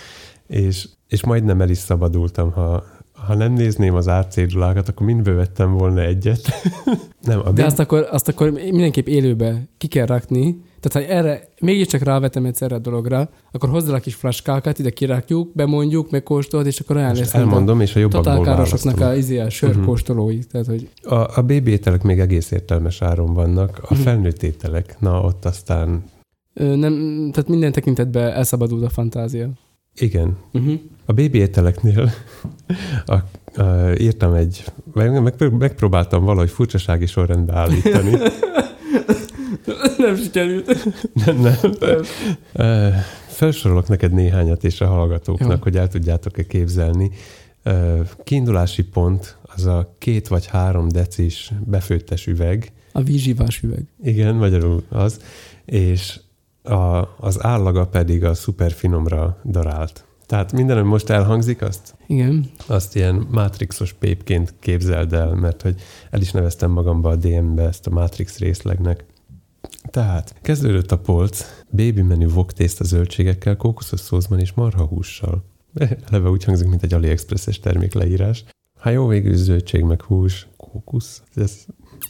És, és majdnem el is szabadultam, ha, ha nem nézném az árcédulákat, akkor mindből vettem volna egyet. nem, a De azt akkor, azt akkor mindenképp élőbe ki kell rakni, tehát ha erre mégiscsak rávetem egyszerre a dologra, akkor hozzá a kis flaskákat, ide kirakjuk, bemondjuk, megkóstolod, és akkor olyan lesz. Elmondom, és a jobbakból károsoknak a, izé, a sörkóstolói. Uh-huh. Tehát, hogy... A, a BB ételek még egész értelmes áron vannak, a uh-huh. felnőtt ételek, na ott aztán... Ö, nem, tehát minden tekintetben elszabadult a fantázia. Igen. Uh-huh. A bébi ételeknél a, a, írtam egy, meg, meg, megpróbáltam valahogy furcsasági sorrendbe állítani. nem sikerült. Nem, nem. nem. Felsorolok neked néhányat és a hallgatóknak, Jó. hogy el tudjátok-e képzelni. Kiindulási pont az a két vagy három decis befőttes üveg. A vízsivás üveg. Igen, magyarul az. És a, az állaga pedig a szuper finomra darált. Tehát minden, ami most elhangzik, azt, Igen. azt ilyen mátrixos pépként képzeld el, mert hogy el is neveztem magamba a DM-be ezt a Matrix részlegnek. Tehát kezdődött a polc, baby menü wok a zöldségekkel, kókuszos szózban és marhahússal. Eleve úgy hangzik, mint egy AliExpress-es termék leírás. Hát jó, végül zöldség meg hús, kókusz. Ez,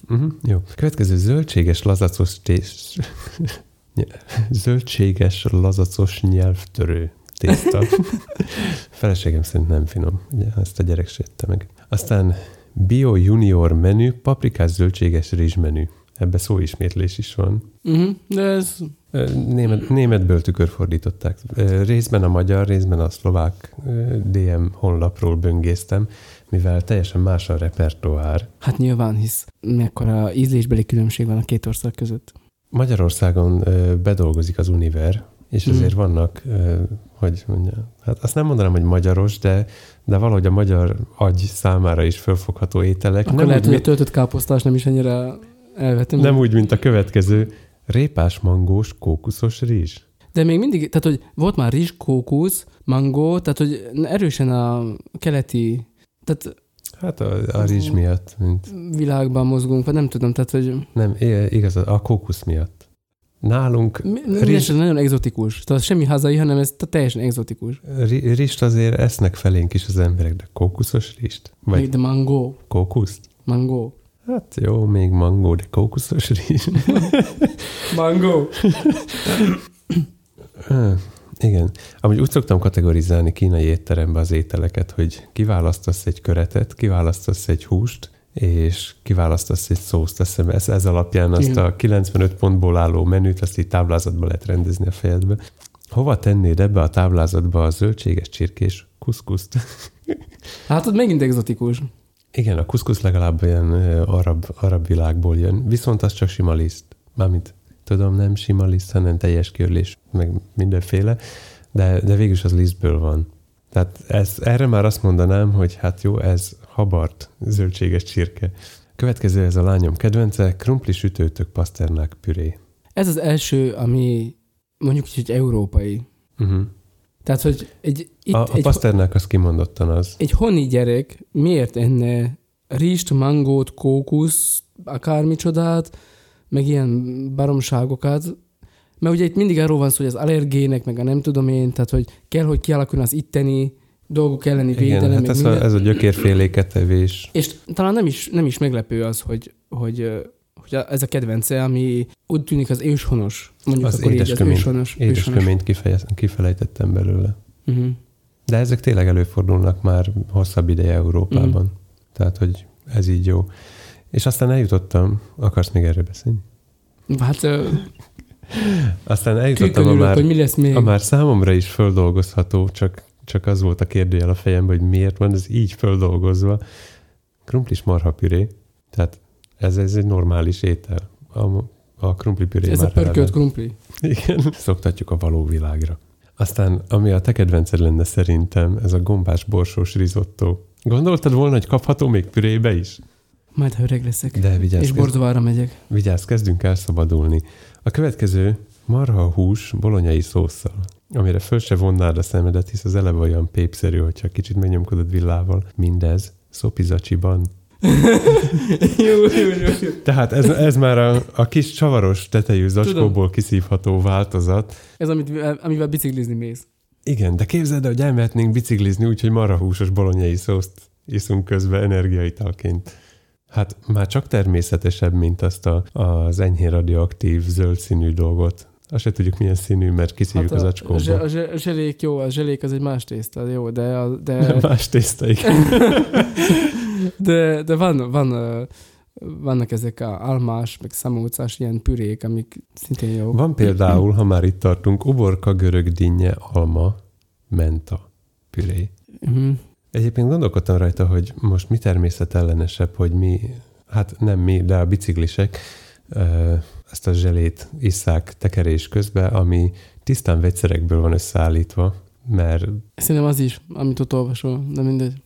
uh-huh, jó. Következő zöldséges lazacos tés... zöldséges lazacos nyelvtörő tészta. Feleségem szerint nem finom. Ugye, ezt a gyerek se meg. Aztán Bio Junior menü, paprikás zöldséges rizsmenü. Ebbe szóismétlés is van. Uh-huh, de ez... Német, németből tükörfordították. Részben a magyar, részben a szlovák DM honlapról böngésztem, mivel teljesen más a repertoár. Hát nyilván, hisz mekkora ízlésbeli különbség van a két ország között. Magyarországon bedolgozik az Univer, és mm. azért vannak, hogy mondja, hát azt nem mondanám, hogy magyaros, de, de valahogy a magyar agy számára is fölfogható ételek. Akkor nem lehet, úgy, hogy a töltött káposztás nem is ennyire elvetem. Nem úgy, mint a következő, répás, mangós, kókuszos rizs. De még mindig, tehát hogy volt már rizs, kókusz, mangó, tehát hogy erősen a keleti, tehát Hát a, a rizs miatt, mint... Világban mozgunk, vagy nem tudom, tehát hogy... Nem, igaz, a kókusz miatt. Nálunk... Rizs... nagyon exotikus. Tehát semmi hazai, hanem ez teljesen exotikus. Rist azért esznek felénk is az emberek, de kókuszos rist? Vagy de mangó. Kókuszt? Mangó. Hát jó, még mangó, de kókuszos rizs. mangó. Igen. Amúgy úgy szoktam kategorizálni kínai étterembe az ételeket, hogy kiválasztasz egy köretet, kiválasztasz egy húst, és kiválasztasz egy szószt. Teszem, ez, ez alapján azt Igen. a 95 pontból álló menüt, azt így táblázatba lehet rendezni a fejedbe. Hova tennéd ebbe a táblázatba a zöldséges csirkés kuszkuszt? Hát ott megint exotikus. Igen, a kuszkusz legalább olyan arab, arab világból jön, viszont az csak sima liszt. Mármint tudom, nem sima liszt, hanem teljes körlés, meg mindenféle, de, de végülis az lisztből van. Tehát ez, erre már azt mondanám, hogy hát jó, ez habart, zöldséges csirke. Következő ez a lányom kedvence, krumpli sütőtök paszternák püré. Ez az első, ami mondjuk így, hogy európai. Uh-huh. Tehát, hogy egy... Itt, a, a egy, paszternák az kimondottan az. Egy honi gyerek miért enne rist, mangót, kókusz, akármicsodát, meg ilyen baromságokat, mert ugye itt mindig arról van szó, hogy az allergének, meg a nem tudom én, tehát hogy kell, hogy kialakuljon az itteni dolgok elleni védelem. Igen, hát ez a, ez a gyökérféléketevés. És talán nem is, nem is meglepő az, hogy, hogy, hogy ez a kedvence, ami úgy tűnik az őshonos. Mondjuk az akkor édesköményt, így, az őshonos, édesköményt kifejez, kifejtettem belőle. Uh-huh. De ezek tényleg előfordulnak már hosszabb ideje Európában. Uh-huh. Tehát, hogy ez így jó. És aztán eljutottam, akarsz még erről beszélni? Hát... aztán eljutottam a már, hogy mi lesz még. a már számomra is földolgozható, csak, csak az volt a kérdőjel a fejemben, hogy miért van ez így földolgozva. Krumplis marhapüré, tehát Ez, ez egy normális étel. A, a krumplipüré Ez a már pörkölt eleve- krumpli. Igen, szoktatjuk a való világra. Aztán, ami a te kedvenced lenne szerintem, ez a gombás borsós risotto. Gondoltad volna, hogy kapható még pürébe is? Majd, ha öreg leszek. De vigyázz, és Bordovára megyek. vigyázz, kezdünk elszabadulni. A következő marha hús bolonyai szószal, amire föl se vonnád a szemedet, hisz az eleve olyan pépszerű, hogyha kicsit megnyomkodod villával. Mindez szopizacsiban. jó, jó, jó, jó. Tehát ez, ez már a, a kis csavaros tetejű zacskóból kiszívható változat. Ez, amit, amivel biciklizni mész. Igen, de képzeld el, hogy elmehetnénk biciklizni, úgyhogy marhahúsos bolonyai szószt iszunk közben energiaitalként. Hát már csak természetesebb, mint azt a, az enyhén radioaktív zöld színű dolgot. Azt se tudjuk milyen színű, mert kiszívjuk hát a, az a, acskóból. zse- a, zse- a zselék jó, a zselék az egy más tészta, jó, de, a, de, Más tésztaik. de, de van, van, vannak ezek a almás, meg szamócás ilyen pürék, amik szintén jó. Van például, ha már itt tartunk, uborka, görög dinnye, alma, menta püré. Uh-huh. Egyébként gondolkodtam rajta, hogy most mi természetellenesebb, hogy mi, hát nem mi, de a biciklisek ezt a zselét isszák tekerés közben, ami tisztán vegyszerekből van összeállítva, mert Szerintem az is, amit ott olvasol, de mindegy.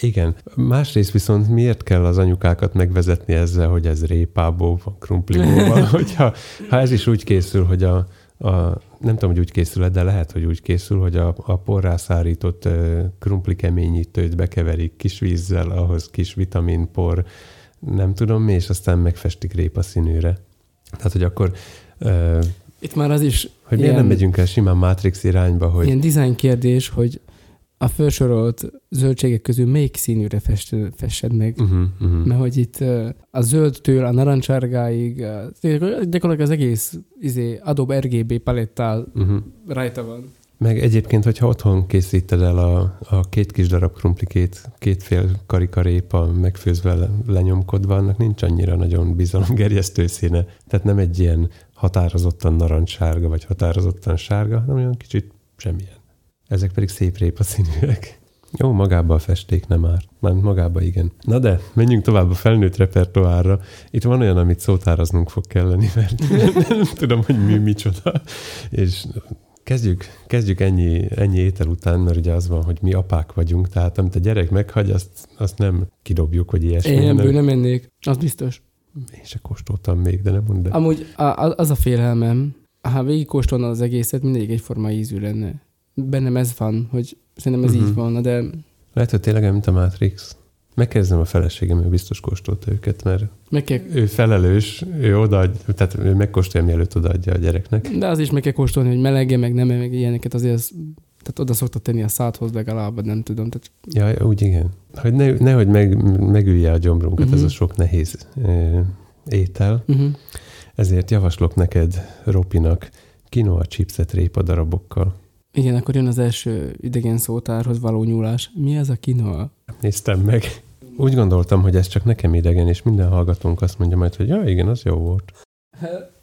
igen. Másrészt viszont miért kell az anyukákat megvezetni ezzel, hogy ez répából van, krumpliból hogyha ha ez is úgy készül, hogy a, a nem tudom, hogy úgy készül de lehet, hogy úgy készül, hogy a, a porrá szárított ö, krumpli keményítőt bekeverik kis vízzel, ahhoz kis vitaminpor, nem tudom mi, és aztán megfestik répa színűre. Tehát, hogy akkor, ö, Itt már az is hogy miért nem megyünk el simán Matrix irányba, hogy ilyen design kérdés, hogy a felsorolt zöldségek közül melyik színűre fest, fessed meg. Uh-huh, uh-huh. Mert hogy itt a zöldtől a narancsárgáig, gyakorlatilag az egész izé, Adobe RGB palettál Uh-huh. rajta van. Meg egyébként, hogyha otthon készíted el a, a két kis darab krumplikét, két fél karikarépa megfőzve, le- lenyomkodva, annak nincs annyira nagyon bizalomgerjesztő színe. Tehát nem egy ilyen határozottan narancssárga, vagy határozottan sárga, hanem olyan kicsit semmilyen. Ezek pedig szép répa színűek. Jó, magába a festék nem már. Már magába igen. Na de, menjünk tovább a felnőtt repertoárra. Itt van olyan, amit szótáraznunk fog kelleni, mert nem tudom, hogy mi micsoda. És Kezdjük, kezdjük ennyi, ennyi étel után, mert ugye az van, hogy mi apák vagyunk, tehát amit a gyerek meghagy, azt, azt nem kidobjuk, hogy ilyesmi. Én ebből nem ennék, az biztos. Én se kóstoltam még, de nem mondd el. Amúgy az a félelmem, ha végigkóstolna az egészet, mindegyik egyforma ízű lenne. Bennem ez van, hogy szerintem ez Mhm. így van, de Lehet, hogy tényleg mint a Matrix. Megkezdem a feleségem, ő biztos kóstolta őket, mert meg kell, ő felelős, ő odaadja, tehát ő megkóstolja, mielőtt odaadja a gyereknek. de az is meg kell kóstolni, hogy melege, meg nem, meg ilyeneket azért az, tehát oda szokta tenni a szádhoz legalább, nem tudom. Tehát Ja, úgy igen. Hogy ne, nehogy meg, megülje a gyomrunkat Mhm. ez a sok nehéz ö, étel. uh-huh. Ezért javaslok neked, Ropinak, quinoa chipset répa darabokkal. Igen, akkor jön az első idegen szótárhoz való nyúlás. Mi ez a kinoa? Néztem meg. Úgy gondoltam, hogy ez csak nekem idegen, és minden hallgatónk azt mondja majd, hogy ja, igen, az jó volt.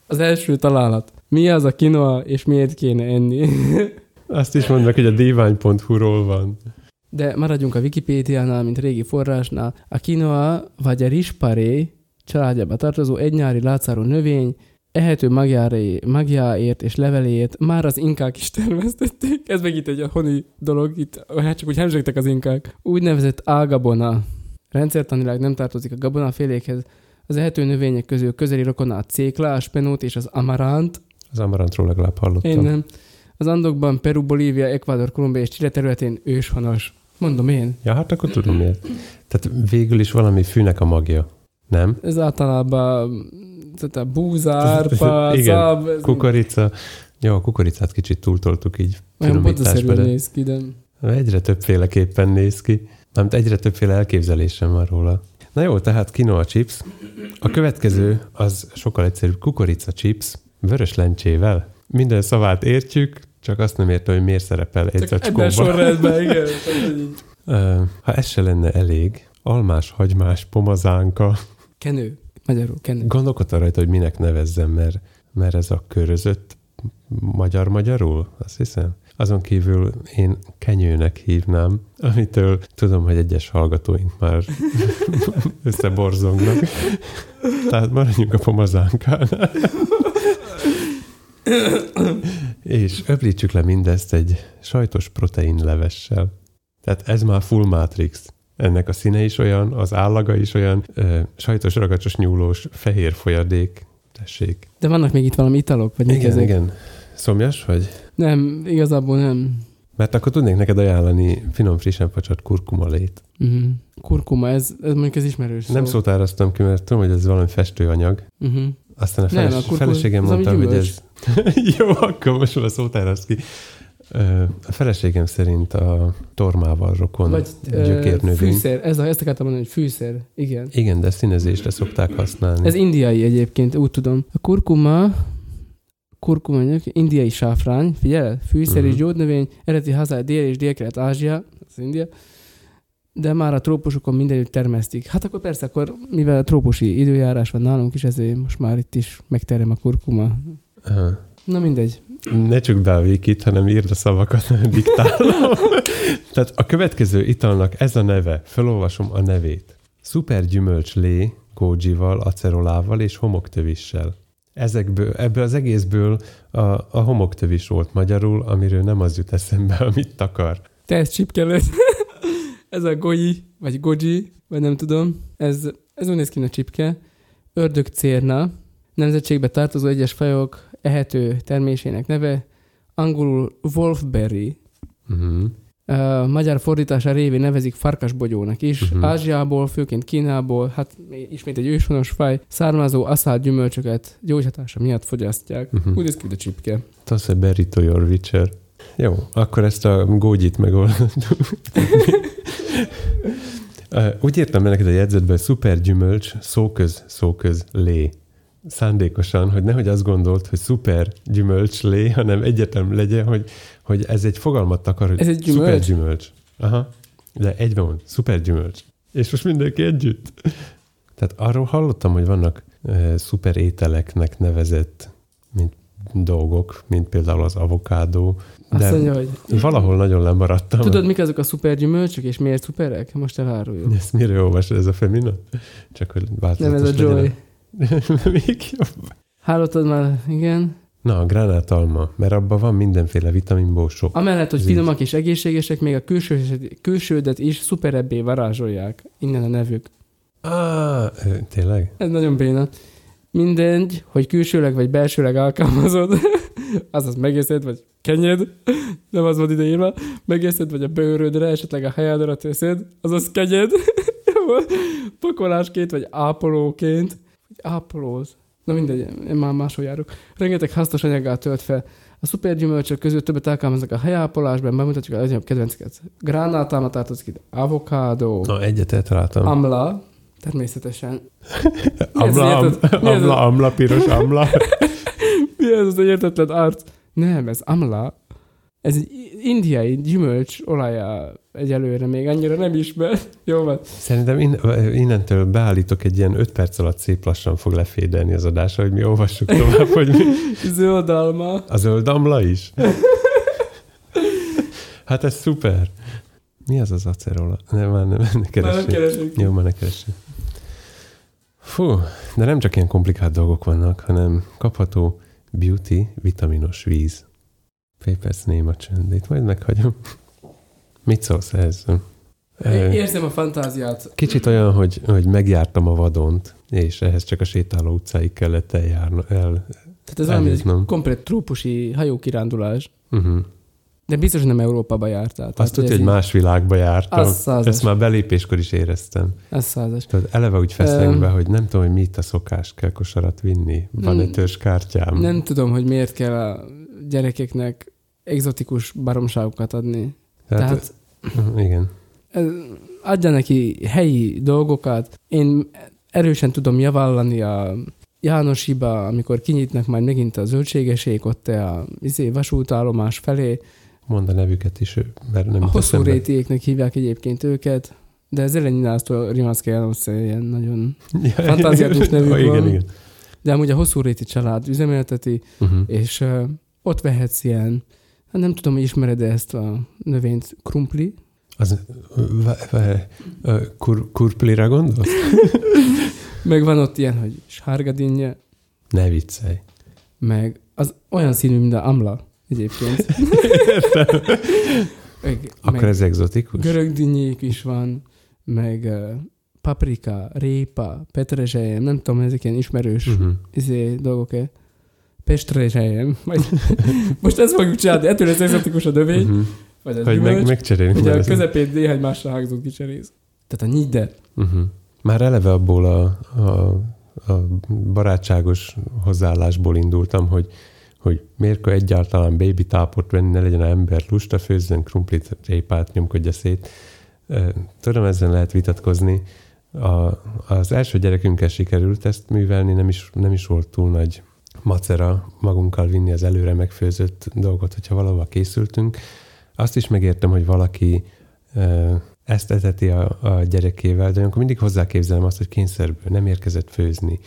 Az első találat. Mi az a kinoa, és miért kéne enni? Azt is mondnak, hogy a divány.hu-ról van. De maradjunk a Wikipédiánál, mint régi forrásnál. A quinoa vagy a rizsparé családjába tartozó egynyári látszáró növény, ehető magjára- magjáért és leveléért már az inkák is termesztették. Ez meg itt egy honi dolog, itt hát csak úgy hemzsegtek az inkák. Úgynevezett ágabona. Rendszertanilag nem tartozik a gabona félékhez. Az ehető növények közül közeli rokona a cékla, a spenót és az amaránt, Az amarantról legalább hallottam. én nem. Az Andokban, Peru, Bolívia, Ecuador, Kolumbia és Chile területén őshonos. Mondom én. Ja, hát akkor tudom miért. Tehát végül is valami fűnek a magja. Nem? Ez általában tehát a búzárpa, Igen, szab, ez Kukorica. Jó, a kukoricát kicsit túltoltuk így olyan de néz ki, de egyre többféleképpen néz ki. Nem, egyre többféle elképzelésem van róla. Na jó, tehát quinoa chips. A következő az sokkal egyszerűbb kukorica chips, vörös lencsével. Minden szavát értjük, csak azt nem értem, hogy miért szerepel egy csak ebben zacskóban. sorrendben, igen. Ha ez se lenne elég, almás, hagymás, pomazánka. Kenő. Magyarul kenő. Gondolkodtam rajta, hogy minek nevezzem, mert, mert ez a körözött magyar-magyarul, azt hiszem. Azon kívül én kenyőnek hívnám, amitől tudom, hogy egyes hallgatóink már összeborzongnak. Tehát maradjunk a pomazánkánál. És öblítsük le mindezt egy sajtos proteinlevessel. Tehát ez már full matrix. Ennek a színe is olyan, az állaga is olyan, ö, sajtos, ragacsos, nyúlós, fehér folyadék. Tessék. De vannak még itt valami italok? Vagy Igen, ezek? igen. Szomjas vagy? Nem, igazából nem. Mert akkor tudnék neked ajánlani finom, frissen facsart kurkumalét. Uh-huh. Kurkuma, ez, ez mondjuk ez ismerős Nem szó. szótároztam ki, mert tudom, hogy ez valami festőanyag. Uh-huh. Aztán a, Nem, feles, a kurkuma- feleségem mondta, hogy ez... Jó, akkor most már szótárazt ki. A feleségem szerint a tormával rokon Vagy gyökérnövény. fűszer, ez a, ezt akartam mondani, hogy fűszer, igen. Igen, de színezésre szokták használni. Ez indiai egyébként, úgy tudom. A kurkuma, kurkuma, indiai sáfrány, figyelj, fűszer Mhm. és gyógynövény, eredeti hazája Dél- és Dél-Kelet-Ázsia, az India, de már a trópusokon mindenütt termesztik. Hát akkor persze, akkor mivel a trópusi időjárás van nálunk is, ezért most már itt is megterem a kurkuma. Aha. Na mindegy. Ne csak a végét, hanem írd a szavakat, diktálom. Tehát a következő italnak ez a neve, felolvasom a nevét. Szuper gyümölcs lé, gógyival, acerolával és homoktövissel. Ezekből, ebből az egészből a, a homoktövis volt magyarul, amiről nem az jut eszembe, amit takar. Te ez csipke lesz. ez a goji, vagy goji, vagy nem tudom. Ez, ez úgy néz ki, a csipke. Ördög cérna, nemzetségbe tartozó egyes fajok ehető termésének neve, angolul wolfberry, Uh-huh. Uh, magyar fordítása révén nevezik farkasbogyónak is. Uh-huh. Ázsiából, főként Kínából, hát ismét egy őshonos faj, származó aszál gyümölcsöket gyógyhatása miatt fogyasztják. Uh-huh. Úgy néz ki, a csipke. Toss a berry to your witcher. Jó, akkor ezt a gógyit megoldottuk. Úgy értem neked a jegyzetbe, hogy szuper gyümölcs, szóköz, szóköz, lé. Szándékosan, hogy nehogy azt gondolt, hogy szuper gyümölcs lé, hanem egyetem legyen, hogy, hogy ez egy fogalmat akar, hogy Ez egy szuper gyümölcs? gyümölcs. Aha, de egyben mond, szuper gyümölcs. És most mindenki együtt. Tehát arról hallottam, hogy vannak e, szuper ételeknek nevezett mint dolgok, mint például az avokádó, Azt de mondja, hogy valahol nagyon lemaradtam. tudod, mik azok a szuper gyümölcsök, és miért szuperek? Most eláruljuk. Ezt mire olvasod, ez a femina? Csak hogy Nem változatos ez a Joy. legyen. Még jobb. Hallottad már? Igen. Na, a gránátalma, mert abban van mindenféle vitaminból sok. Amellett, hogy Ez finomak és egészségesek, még a külső, külsődet is szuperebbé varázsolják. Innen a nevük. Ah, tényleg? Ez nagyon béna. Mindegy, hogy külsőleg vagy belsőleg alkalmazod, azaz megészed, vagy kenyed, nem az volt ideírva, megészed, vagy a bőrödre, esetleg a hajádra teszed, azaz kenyed, pakolásként, vagy ápolóként, ápolóz. Na mindegy, én már máshol járok. Rengeteg hasznos anyaggal tölt fel. A szupergyümölcsök közül többet alkalmaznak a hajápolásban, bemutatjuk a legnagyobb kedvenceket. Gránátalma tartozik ide, avokádó, Na, egyet eltaláltam. amla, természetesen. Amla, am, amla, amla, piros amla. Mi ez az értetlen arc? Nem, ez amla. Ez egy indiai gyümölcs olaja egyelőre még annyira nem ismer. Jó van. Szerintem in, innentől beállítok egy ilyen 5 perc alatt szép lassan fog lefédelni az adása, hogy mi olvassuk tovább, hogy mi. Zöld alma. A zöld amla is? Hát ez szuper. Mi az az acerola? Nem, már nem, ne Már nem keressük. keresünk. Jó, már ne keressük. Fú, de nem csak ilyen komplikált dolgok vannak, hanem kapható beauty vitaminos víz. Fél perc néma csöndét, majd meghagyom. Mit szólsz ehhez? Érzem a fantáziát. Kicsit olyan, hogy, hogy megjártam a vadont, és ehhez csak a sétáló utcáig kellett eljárni. El, Tehát ez valami egy komplet trópusi hajókirándulás. uh-huh. De biztos, hogy nem Európába jártál. Azt tudja, hogy így- más világba jártam. Az százas. Ezt már belépéskor is éreztem. Ez százas. Tehát eleve úgy feszengve, Öm. hogy nem tudom, hogy mi itt a szokás, kell kosarat vinni. Van Mm. egy törzs kártyám. Nem tudom, hogy miért kell a gyerekeknek exotikus baromságokat adni. Tehát, Tehát uh, igen. adja neki helyi dolgokat. Én erősen tudom javallani a Jánosiba, amikor kinyitnak majd megint a zöldségesék ott a izé, vasútállomás felé. Mondd a nevüket is, mert nem a hosszú rétiéknek hívják egyébként őket, de ez Eleninásztól Rimaszki János ilyen nagyon... Ja, Fantáziátus nevük igen, van. Igen, De amúgy a hosszú réti család üzemelteti, Uh-huh. és uh, ott vehetsz ilyen Hát nem tudom, hogy ismered-e ezt a növényt, krumpli. Az, kur, kurplira gondolsz? Meg van ott ilyen, hogy sárga dinnye, Ne viccelj. meg az olyan színű, mint a amla egyébként. meg, Akkor meg ez egzotikus? görög dinnyék is van, meg uh, paprika, répa, petrezselyem, nem tudom, ezek ilyen ismerős Uh-huh. izé, dolgok-e. Pestrezselyem. Vagy, most ezt fogjuk csinálni, ettől ez egzotikus a növény, Uh-huh. vagy ez Hogy meg, gyümölcs, megcserélünk. ugye a közepén néhány másra hágzott kicserész. Tehát a nyide. Uh-huh. Már eleve abból a, a, a barátságos hozzáállásból indultam, hogy, hogy miért kell egyáltalán baby tápot venni, ne legyen ember lusta, főzzen krumplit, répát, nyomkodja szét. Tudom, ezzel lehet vitatkozni. A, az első gyerekünkkel sikerült ezt művelni, nem is, nem is volt túl nagy macera magunkkal vinni az előre megfőzött dolgot, hogyha valahova készültünk. Azt is megértem, hogy valaki ezt eteti a, a gyerekével, de akkor mindig hozzáképzelem azt, hogy kényszerből nem érkezett főzni.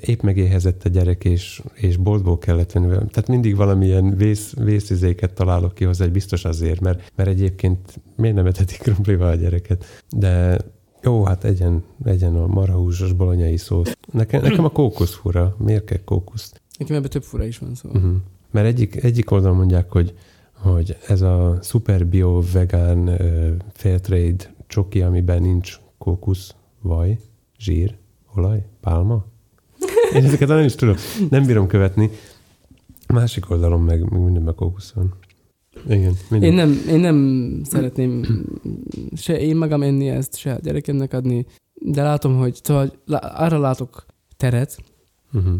Épp megéhezett a gyerek, és, és boltból kellett venni. Tehát mindig valamilyen vész, vészizéket találok ki hozzá, hogy biztos azért, mert, mert egyébként miért nem etetik krumplival a gyereket. De jó, hát egyen, egyen a marhahúsos bolonyai szósz. Nekem, nekem a kókusz fura. Miért kell kókuszt? Nekem ebben több fura is van szó. Uh-huh. Mert egyik, egyik oldalon mondják, hogy, hogy ez a szuper bio vegán uh, fair trade csoki, amiben nincs kókusz, vaj, zsír, olaj, pálma. Én ezeket nem is tudom. Nem bírom követni. Másik oldalon meg, meg mindenben kókusz van. Igen, minden. Én nem, én nem szeretném se én magam enni ezt, se a gyerekemnek adni, de látom, hogy szóval lá- arra látok teret, Uh-huh.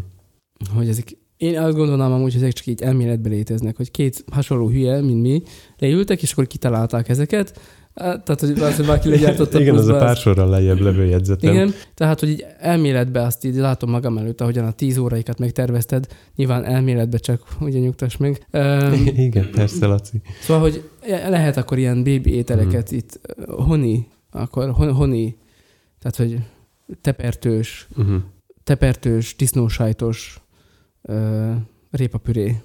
Hogy ezek, én azt gondolnám amúgy, hogy ezek csak így elméletben léteznek, hogy két hasonló hülye, mint mi, leültek, és akkor kitalálták ezeket, tehát, hogy az, hogy valaki legyártotta Igen, az a pár sorral lejjebb levő jegyzetem. Igen, tehát, hogy így elméletben azt így látom magam előtt, ahogyan a tíz óraikat megtervezted, nyilván elméletben csak, ugye nyugtass meg. Um, Igen, persze, Laci. Szóval, hogy lehet akkor ilyen bébi ételeket Mhm. itt, honi, akkor hon- honi, tehát, hogy tepertős, Uh-huh. tepertős, disznósajtos uh, répapüré.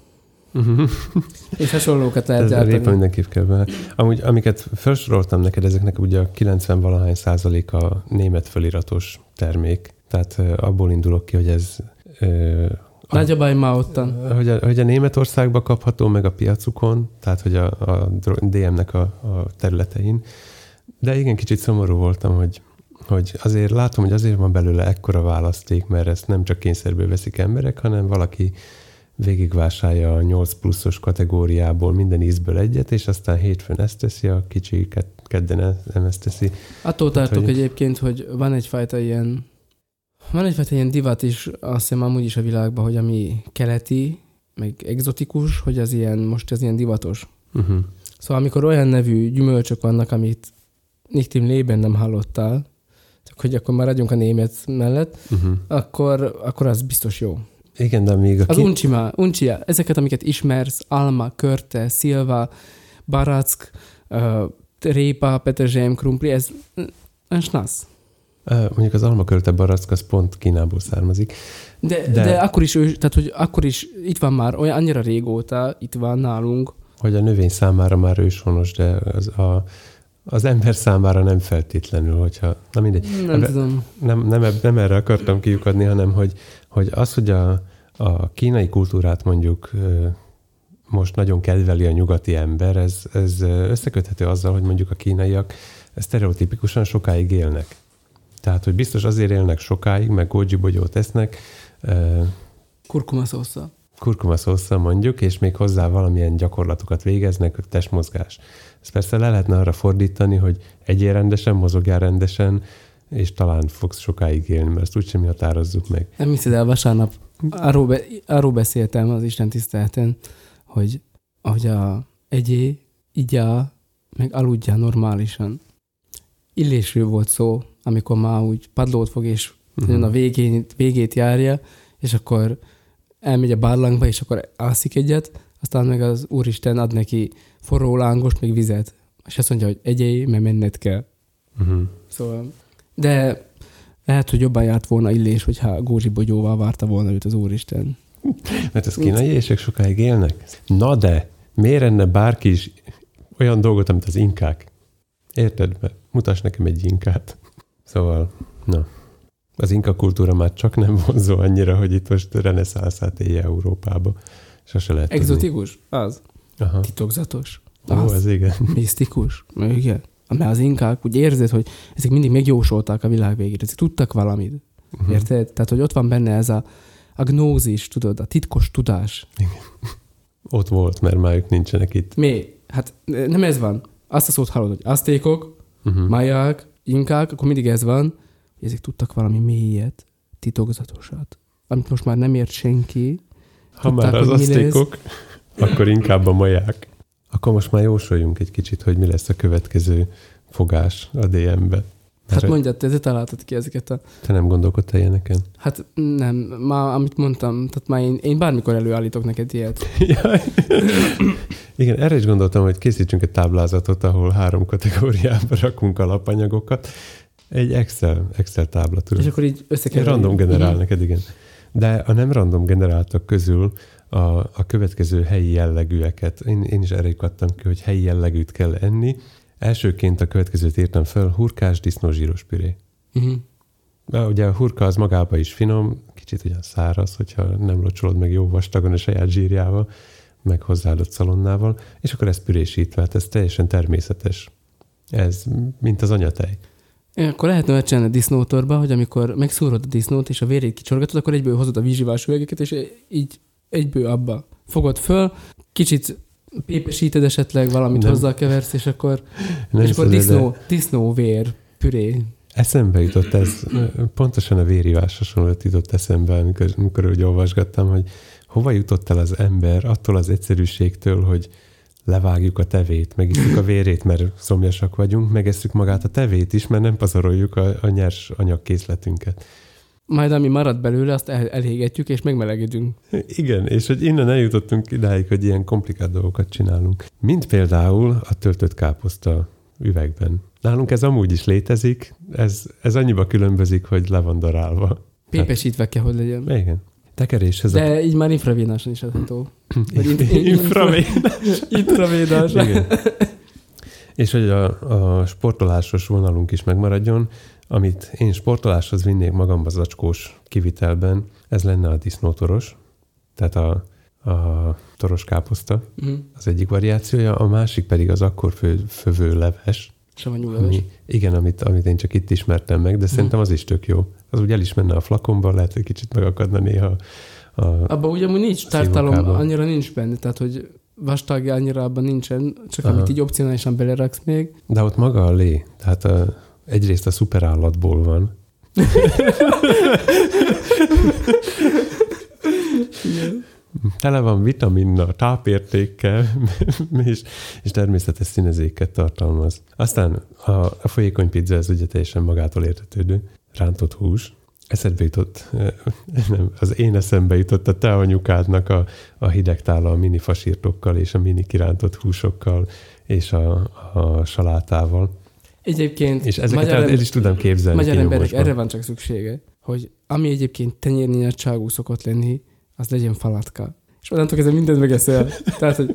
Uh-huh. És hasonlókat lehet a répa gyártani. mindenképp kell bele. Amúgy, amiket felsoroltam neked, ezeknek ugye a 90 valahány százaléka német feliratos termék. Tehát ö, abból indulok ki, hogy ez ö, a, Nagy a baj ma ottan. hogy, a, hogy a Németországban kapható meg a piacukon, tehát hogy a, a DM-nek a, a területein. De igen, kicsit szomorú voltam, hogy, hogy azért látom, hogy azért van belőle ekkora választék, mert ezt nem csak kényszerből veszik emberek, hanem valaki végigvásárolja a 8 pluszos kategóriából minden ízből egyet, és aztán hétfőn ezt teszi, a kicsi ked- kedden nem ezt teszi. Attól tartok hogy- egyébként, hogy van egyfajta ilyen van egyfajta ilyen divat is, azt hiszem amúgy is a világban, hogy ami keleti, meg egzotikus, hogy az ilyen, most ez ilyen divatos. Uh-huh. Szóval amikor olyan nevű gyümölcsök vannak, amit Nichtim lében nem hallottál, csak hogy akkor maradjunk a német mellett, Uh-huh. akkor, akkor az biztos jó. Igen, de még a Az ki... uncsima, uncsia, ezeket, amiket ismersz, alma, körte, szilva, barack, uh, répa, peterzselyem, krumpli, ez uh, snasz. Ö, mondjuk az almakölte barack az pont Kínából származik. De, De- de, de akkor is, ő, tehát, hogy akkor is itt van már, olyan annyira régóta, itt van nálunk, hogy a növény számára már őshonos, de az, a, az ember számára nem feltétlenül, hogyha... Na mindegy. nem Ebbe-. Nem, nem, eb- nem erre akartam kiukadni, hanem hogy, hogy az, hogy a, a kínai kultúrát mondjuk most nagyon kedveli a nyugati ember, ez, ez összeköthető azzal, hogy mondjuk a kínaiak sztereotipikusan sokáig élnek. Tehát, hogy biztos azért élnek sokáig, meg goji bogyót esznek, ö, Kurkuma szósza. kurkuma szószal mondjuk, és még hozzá valamilyen gyakorlatokat végeznek, testmozgás. Ezt persze le lehetne arra fordítani, hogy egyél rendesen, mozogjál rendesen, és talán fogsz sokáig élni, mert ezt úgysem mi határozzuk meg. Nem hiszed el, vasárnap arról, be, arról beszéltem az Isten tiszteleten, hogy ahogy a egyé, igyá, meg aludjál normálisan. Illésről volt szó, amikor már úgy padlót fog, és uh-huh. a végén, végét járja, és akkor elmegy a barlangba, és akkor alszik egyet, aztán meg az Úristen ad neki forró lángost, meg vizet. És azt mondja, hogy egyél, mert menned kell. Uh-huh. Szóval, de lehet, hogy jobban járt volna Illés, hogyha Gózsi Bogyóval várta volna őt az Úristen. Mert az kínai ések sokáig élnek? Na de, Miért enne bárki is olyan dolgot, amit az inkák? Érted? Mert mutass nekem egy inkát. Szóval, na. Az inka kultúra már csak nem vonzó annyira, hogy itt most reneszánszát élje Európába. Sose lehet tudni. Exotikus? Az. Aha. Titokzatos? Ó, ez igen. Misztikus? Igen. Mert az inkák úgy érzed, hogy ezek mindig megjósolták a világ végét, ezek tudtak valamit. Mhm. Érted? Tehát, hogy ott van benne ez a, a gnózis, tudod, a titkos tudás. Ott volt, mert már ők nincsenek itt. Mi? Hát nem ez van. Azt a szót hallod, hogy aztékok, Uh-huh. máják, inkák, akkor mindig ez van, hogy ezek tudtak valami mélyet, titokzatosat, amit most már nem ért senki. Ha Tudták, már az mi lesz. Akkor inkább a maják. Akkor most már jósoljunk egy kicsit, hogy mi lesz a következő fogás a DM-be. Hát Mert mondjad, te, te találtad ki ezeket a... te nem gondolkodtál ilyeneken? Hát nem, már amit mondtam, tehát már én, én bármikor előállítok neked ilyet. Igen, erre is gondoltam, hogy készítsünk egy táblázatot, ahol három kategóriába rakunk alapanyagokat. Egy Excel, Excel tábla, tudod. És akkor így Egy összekeverjük. random generál neked, igen. De a nem random generáltak közül a, a következő helyi jellegűeket, én, én is erre kattam ki, hogy helyi jellegűt kell enni. Elsőként a következőt írtam fel, hurkás disznózsíros püré. Na, ugye a hurka az magába is finom, kicsit ugyan száraz, hogyha nem locsolod meg jó vastagon a saját zsírjával, meg hozzáadott szalonnával, és akkor ezt pürésítve, hát ez teljesen természetes. Ez, mint az anyatej. Akkor lehetne olyat csinálni a disznótorba, hogy amikor megszúrod a disznót, és a vérét kicsorgatod, akkor egyből hozod a vízsivás üvegeket, és így egyből abba fogod föl, kicsit pépesíted esetleg, valamit Nem. hozzá keversz, és akkor, Nem és akkor szeded, de disznó, disznóvér püré. Eszembe jutott ez, pontosan a vérivás hasonlót jutott eszembe, amikor, amikor úgy olvasgattam, hogy hova jutott el az ember attól az egyszerűségtől, hogy levágjuk a tevét, megisszük a vérét, mert szomjasak vagyunk, megesszük magát a tevét is, mert nem pazaroljuk a, a nyers anyagkészletünket. Majd ami marad belőle, azt el, elégetjük, és megmelegedünk. Igen, és hogy innen eljutottunk idáig, hogy ilyen komplikált dolgokat csinálunk. Mint például a töltött káposzta üvegben. Nálunk ez amúgy is létezik, ez, ez annyiba különbözik, hogy le van darálva. Pépesítve kell, hogy legyen. Igen. Tekeréshez a De így már infravénáson is adható. Infravénás. Igen. És hogy a, a sportolásos vonalunk is megmaradjon, amit én sportoláshoz vinnék magamba zacskós kivitelben, ez lenne a disznótoros, tehát a, a toros káposzta, Mhm. az egyik variációja, a másik pedig az akkor fő, fövő leves, Savanyú leves. ami, igen, amit, amit én csak itt ismertem meg, de szerintem az is tök jó. Az úgy el is menne a flakonba, lehet, hogy kicsit megakadna néha a, Abban ugye amúgy nincs tartalom, annyira nincs benne, tehát hogy vastagja annyira abban nincsen, csak Aha. amit így opcionálisan beleraksz még. De ott maga a lé, tehát a, egyrészt a szuperállatból van. Tele van vitaminnal, tápértékkel, és, és természetes színezéket tartalmaz. Aztán a, a folyékony pizza, ez ugye teljesen magától értetődő. Rántott hús. Eszedbe jutott, eh, nem, az én eszembe jutott a te anyukádnak a, a hideg tála a mini fasírtokkal és a mini kirántott húsokkal és a, a salátával. Egyébként És ezeket magyar, el, is tudom képzelni. magyar emberek erre van csak szüksége, hogy ami egyébként tenyérnyi nagyságú szokott lenni, az legyen falatka. És onnantól kezdve mindent megeszel. Tehát, hogy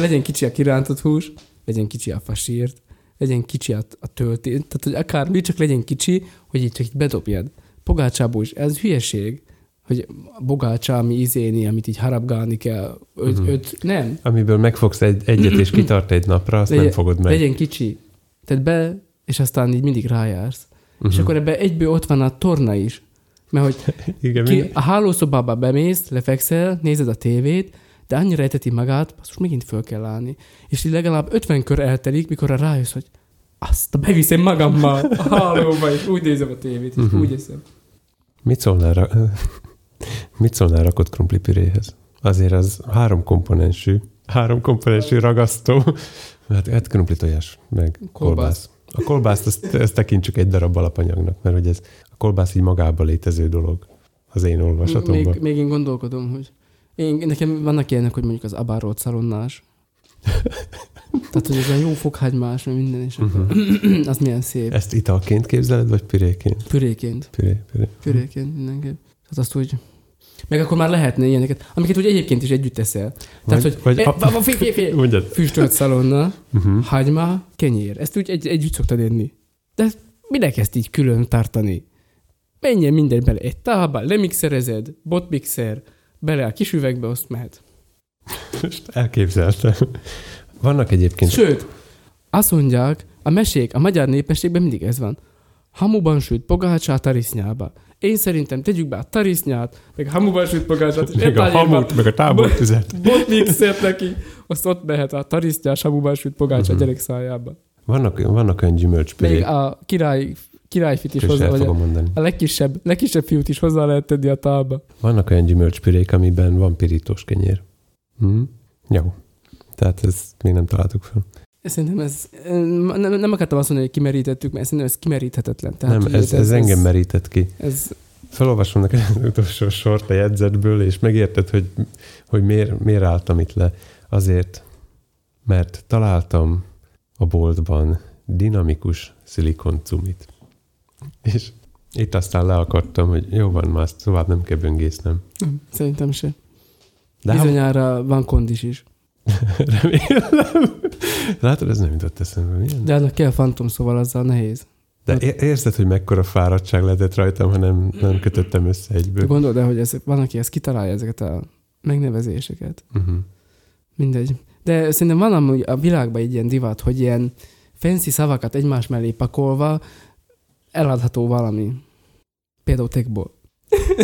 legyen kicsi a kirántott hús, legyen kicsi a fasírt, legyen kicsi a, a tölté, tehát hogy akármi, csak legyen kicsi, hogy így csak így bedobjad. Pogácsából is, ez hülyeség, hogy bogácsa, ami izéni, amit így harapgálni kell, öt, Mhm. öt, nem, Amiből megfogsz egy, egyet és kitart egy napra, azt Legyen- nem fogod meg. legyen kicsi. Tehát be, és aztán így mindig rájársz. Uh-huh. És akkor ebbe egyből ott van a torna is. Mert hogy Igen, ki, a hálószobába bemész, lefekszel, nézed a tévét, de annyira eteti magát, most megint föl kell állni. És így legalább 50 kör eltelik, mikor rájössz, hogy azt a beviszem magammal a hálóba, és úgy nézem a tévét, és Mhm. úgy eszem. mit szólnál, ra- mit szólnál rakott krumplipüréhez? Azért az három komponensű, három komponensű ragasztó. Hát, hát krumpli tojás, meg kolbász. Kolbász. A kolbászt azt, ezt tekintsük egy darab alapanyagnak, mert hogy ez a kolbász így magában létező dolog az én olvasatomban. Még, még én gondolkodom, hogy én, nekem vannak ilyenek, hogy mondjuk az abárolt szalonnás. Tehát, hogy ez olyan jó fokhagymás, meg minden, és Uh-huh. az milyen szép. Ezt italként képzeled, vagy püréként? Püréként. Püré, püré. Püréként mindenképp. Tehát azt úgy Meg akkor már lehetne ilyeneket, amiket ugye egyébként is együtt teszel. Tehát, hogy vagy e, a- füstölt szalonna, Uh-huh. hagyma, kenyér. Ezt úgy egy, együtt szoktad enni. De minek ezt így külön tartani? Menjen minden bele egy tálba, lemixerezed, botmixer, bele a kis üvegbe, azt mehet. Most elképzeltem. Vannak egyébként... Sőt, azt mondják, a mesék, a magyar népességben mindig ez van. Hamuban sült pogácsát tarisznyába. Én szerintem tegyük be a tarisznyát, meg sült pogácsát, meg a hamut, meg a tábortüzet. botmixert neki, azt ott mehet a tarisznyás hamuban sült pogácsa Mhm. a gyerek szájába. Vannak, vannak olyan Még gyümölcspürék, a király, királyfit is hozzá, vagy mondani. a legkisebb, legkisebb fiút is hozzá lehet tenni a tálba. Vannak olyan gyümölcspürék, amiben van pirítós kenyér. Hm? Jó. Tehát ezt még nem találtuk fel. Szerintem ez, nem, nem akartam azt mondani, hogy kimerítettük, mert szerintem ez kimeríthetetlen. Tehát, nem, hogy ez, ez, engem merített ki. Ez, Felolvasom neked az utolsó sort a jegyzetből, és megérted, hogy, hogy miért, miért álltam itt le. Azért, mert találtam a boltban dinamikus szilikoncumit. És itt aztán le akartam, hogy jó van, már tovább nem kell böngésznem. nem, szerintem se. De Bizonyára van kondis is. remélem. Látod, ez nem jutott eszembe. Milyen? De annak kell fantom, szóval azzal nehéz. De é- érzed, hogy mekkora fáradtság lehetett rajtam, ha nem, nem kötöttem össze egyből. gondold el, hogy ez, van, aki ezt kitalálja, ezeket a megnevezéseket. Uh-huh. Mindegy. De szerintem van amúgy a világban egy ilyen divat, hogy ilyen fancy szavakat egymás mellé pakolva eladható valami. Például techból.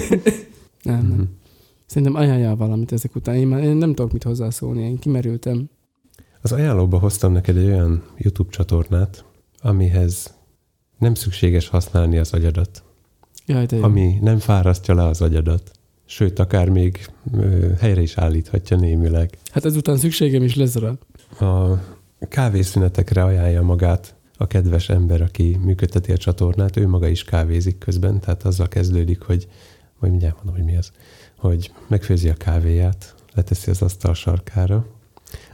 nem, nem. Szerintem ajánljál valamit ezek után. Én, már, én nem tudok mit hozzászólni, én kimerültem. Az ajánlóba hoztam neked egy olyan YouTube csatornát, amihez nem szükséges használni az agyadat, Jaj, de jó. ami nem fárasztja le az agyadat, sőt, akár még ö, helyre is állíthatja némileg. Hát ezután szükségem is lesz rá. A kávészünetekre ajánlja magát a kedves ember, aki működteti a csatornát, ő maga is kávézik közben, tehát azzal kezdődik, hogy, majd mindjárt mondom, hogy mi az, hogy megfőzi a kávéját, leteszi az asztal sarkára,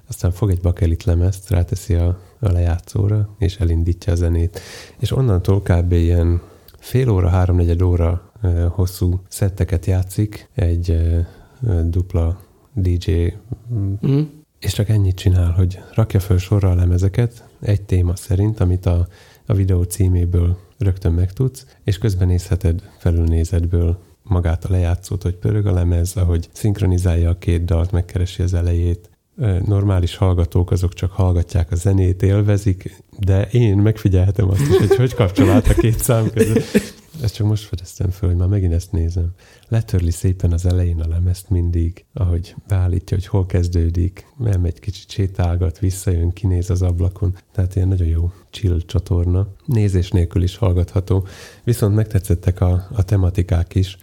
aztán fog egy bakelit lemezt, ráteszi a, a lejátszóra, és elindítja a zenét. És onnantól kb. ilyen fél óra, háromnegyed óra ö, hosszú szetteket játszik, egy ö, dupla DJ Mm. és csak ennyit csinál, hogy rakja föl sorra a lemezeket, egy téma szerint, amit a, a videó címéből rögtön megtudsz, és közben nézheted felülnézetből magát a lejátszót, hogy pörög a lemez, ahogy szinkronizálja a két dalt, megkeresi az elejét. Normális hallgatók azok csak hallgatják a zenét, élvezik, de én megfigyelhetem azt is, hogy hogy kapcsol át a két szám között. Ezt csak most fedeztem föl, hogy már megint ezt nézem. Letörli szépen az elején a lemezt mindig, ahogy beállítja, hogy hol kezdődik, elmegy kicsit sétálgat, visszajön, kinéz az ablakon. Tehát ilyen nagyon jó chill csatorna. Nézés nélkül is hallgatható. Viszont megtetszettek a, a tematikák is.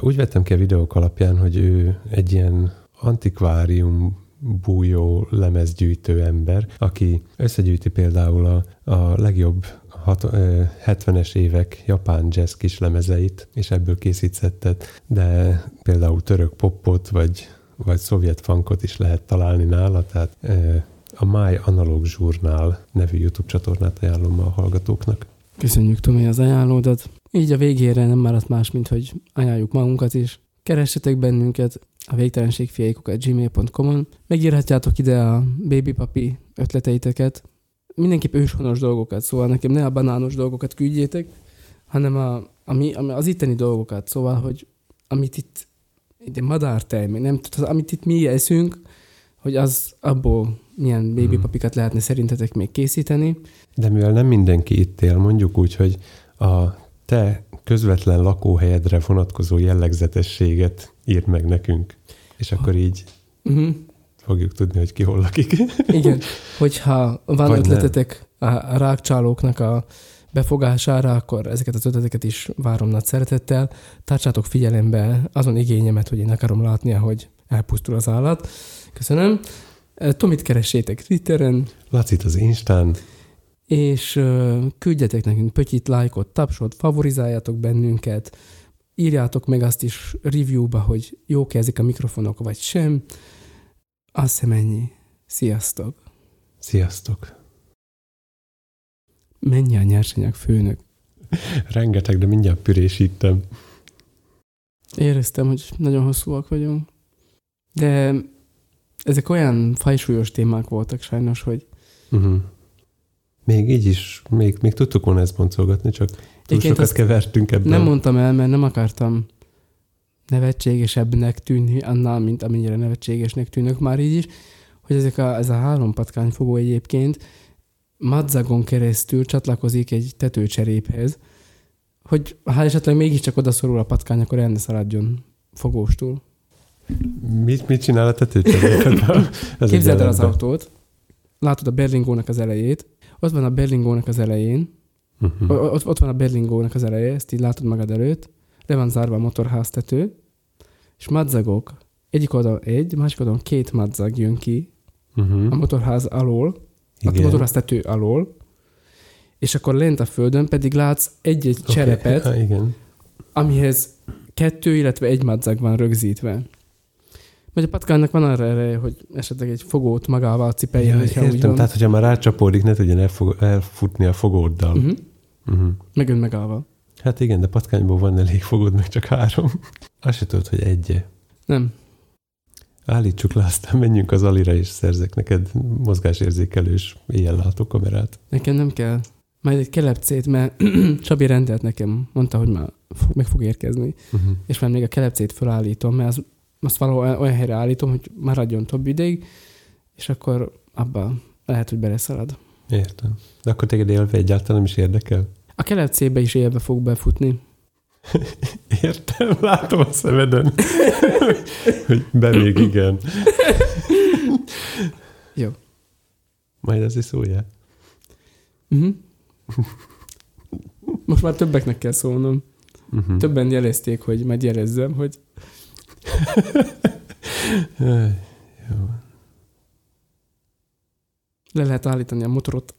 Úgy vettem ki a videók alapján, hogy ő egy ilyen antikvárium bújó lemezgyűjtő ember, aki összegyűjti például a, a legjobb hat, ö, 70-es évek japán jazz kislemezeit, és ebből készít szettet, de például török popot, vagy, vagy szovjet funkot is lehet találni nála, tehát a My Analog Journal nevű YouTube csatornát ajánlom a hallgatóknak. Köszönjük, Tomi, az ajánlódat. Így a végére nem maradt más, mint hogy ajánljuk magunkat is. Keressetek bennünket a végtelenségfiaikokat gmail.com-on. Megírhatjátok ide a babypapi ötleteiteket. Mindenképp őshonos dolgokat, szóval nekem ne a banános dolgokat küldjétek, hanem a, ami, ami az itteni dolgokat, szóval, hogy amit itt, itt madártej, meg nem tudom, amit itt mi eszünk, hogy az abból milyen babypapikat lehetne szerintetek még készíteni. De mivel nem mindenki itt él, mondjuk úgy, hogy a te közvetlen lakóhelyedre vonatkozó jellegzetességet írd meg nekünk, és akkor így Uh-huh. fogjuk tudni, hogy ki hol lakik. Igen, hogyha van Vagy ötletetek a, a rákcsálóknak a befogására, akkor ezeket az ötleteket is várom nagy szeretettel. Tartsátok figyelembe azon igényemet, hogy én akarom látni, hogy elpusztul az állat. Köszönöm. Tomit keressétek Twitteren, Lacit az Instán, és küldjetek nekünk pötyit, lájkot, tapsot, favorizáljátok bennünket, írjátok meg azt is reviewba, hogy jók ezek a mikrofonok, vagy sem. Azt hiszem ennyi. Sziasztok! sziasztok! Mennyi a nyersanyag főnök? Rengeteg, de mindjárt pürésítem. Éreztem, hogy nagyon hosszúak vagyunk. De ezek olyan fajsúlyos témák voltak sajnos, hogy Uh-huh. Még így is, még, még tudtuk volna ezt boncolgatni, csak túl Egyébként sokat kevertünk ebben. nem mondtam el, mert nem akartam nevetségesebbnek tűnni annál, mint amennyire nevetségesnek tűnök már így is, hogy ezek a, ez a három patkányfogó egyébként madzagon keresztül csatlakozik egy tetőcseréphez, hogy ha esetleg mégiscsak odaszorul a patkány, akkor el ne szaladjon fogóstól. Mit, mit csinál a tetőcserépet? Ez Képzeld el az autót, látod a Berlingónak az elejét, ott van a Berlingónak az elején, Uh-huh. Ott, ott van a Berlingónak az eleje, ezt így látod magad előtt, le van zárva a motorháztető, és madzagok, egyik oldalon egy, másik oldalon két madzag jön ki a Uh-huh. motorház alól, a Igen. motorháztető alól, és akkor lent a földön pedig látsz egy-egy Oké, cserepet, igen. amihez kettő, illetve egy madzag van rögzítve. Vagy a patkánynak van arra ereje, hogy esetleg egy fogót magával cipeljen, Ja, hogyha úgy értem, van. tehát hogyha már rácsapódik, ne tudjon elfog, elfutni a fogóddal. Uh-huh. Uh-huh. Meg ön megállva. Hát igen, de patkányból van elég fogód, meg csak három. Azt se tudod, hogy egy Nem. Állítsuk le, aztán menjünk az Alira, és szerzek neked mozgásérzékelős éjjellátó kamerát. Nekem nem kell. Majd egy kelepcét, mert Csabi rendelt nekem, mondta, hogy már fog- meg fog érkezni. Uh-huh. És már még a kelepcét felállítom, mert az, azt valahol olyan- helyre állítom, hogy maradjon több ideig, és akkor abba lehet, hogy beleszalad. Értem. De akkor téged élve egyáltalán nem is érdekel? A kelepcébe is élve fog befutni. Értem, látom a szemeden, hogy be még igen. Jó. Majd ez is szóljál. Uh-huh. Most már többeknek kell szólnom. Uh-huh. Többen jelezték, hogy majd jelezzem, hogy Jó. le lehet állítani a motorot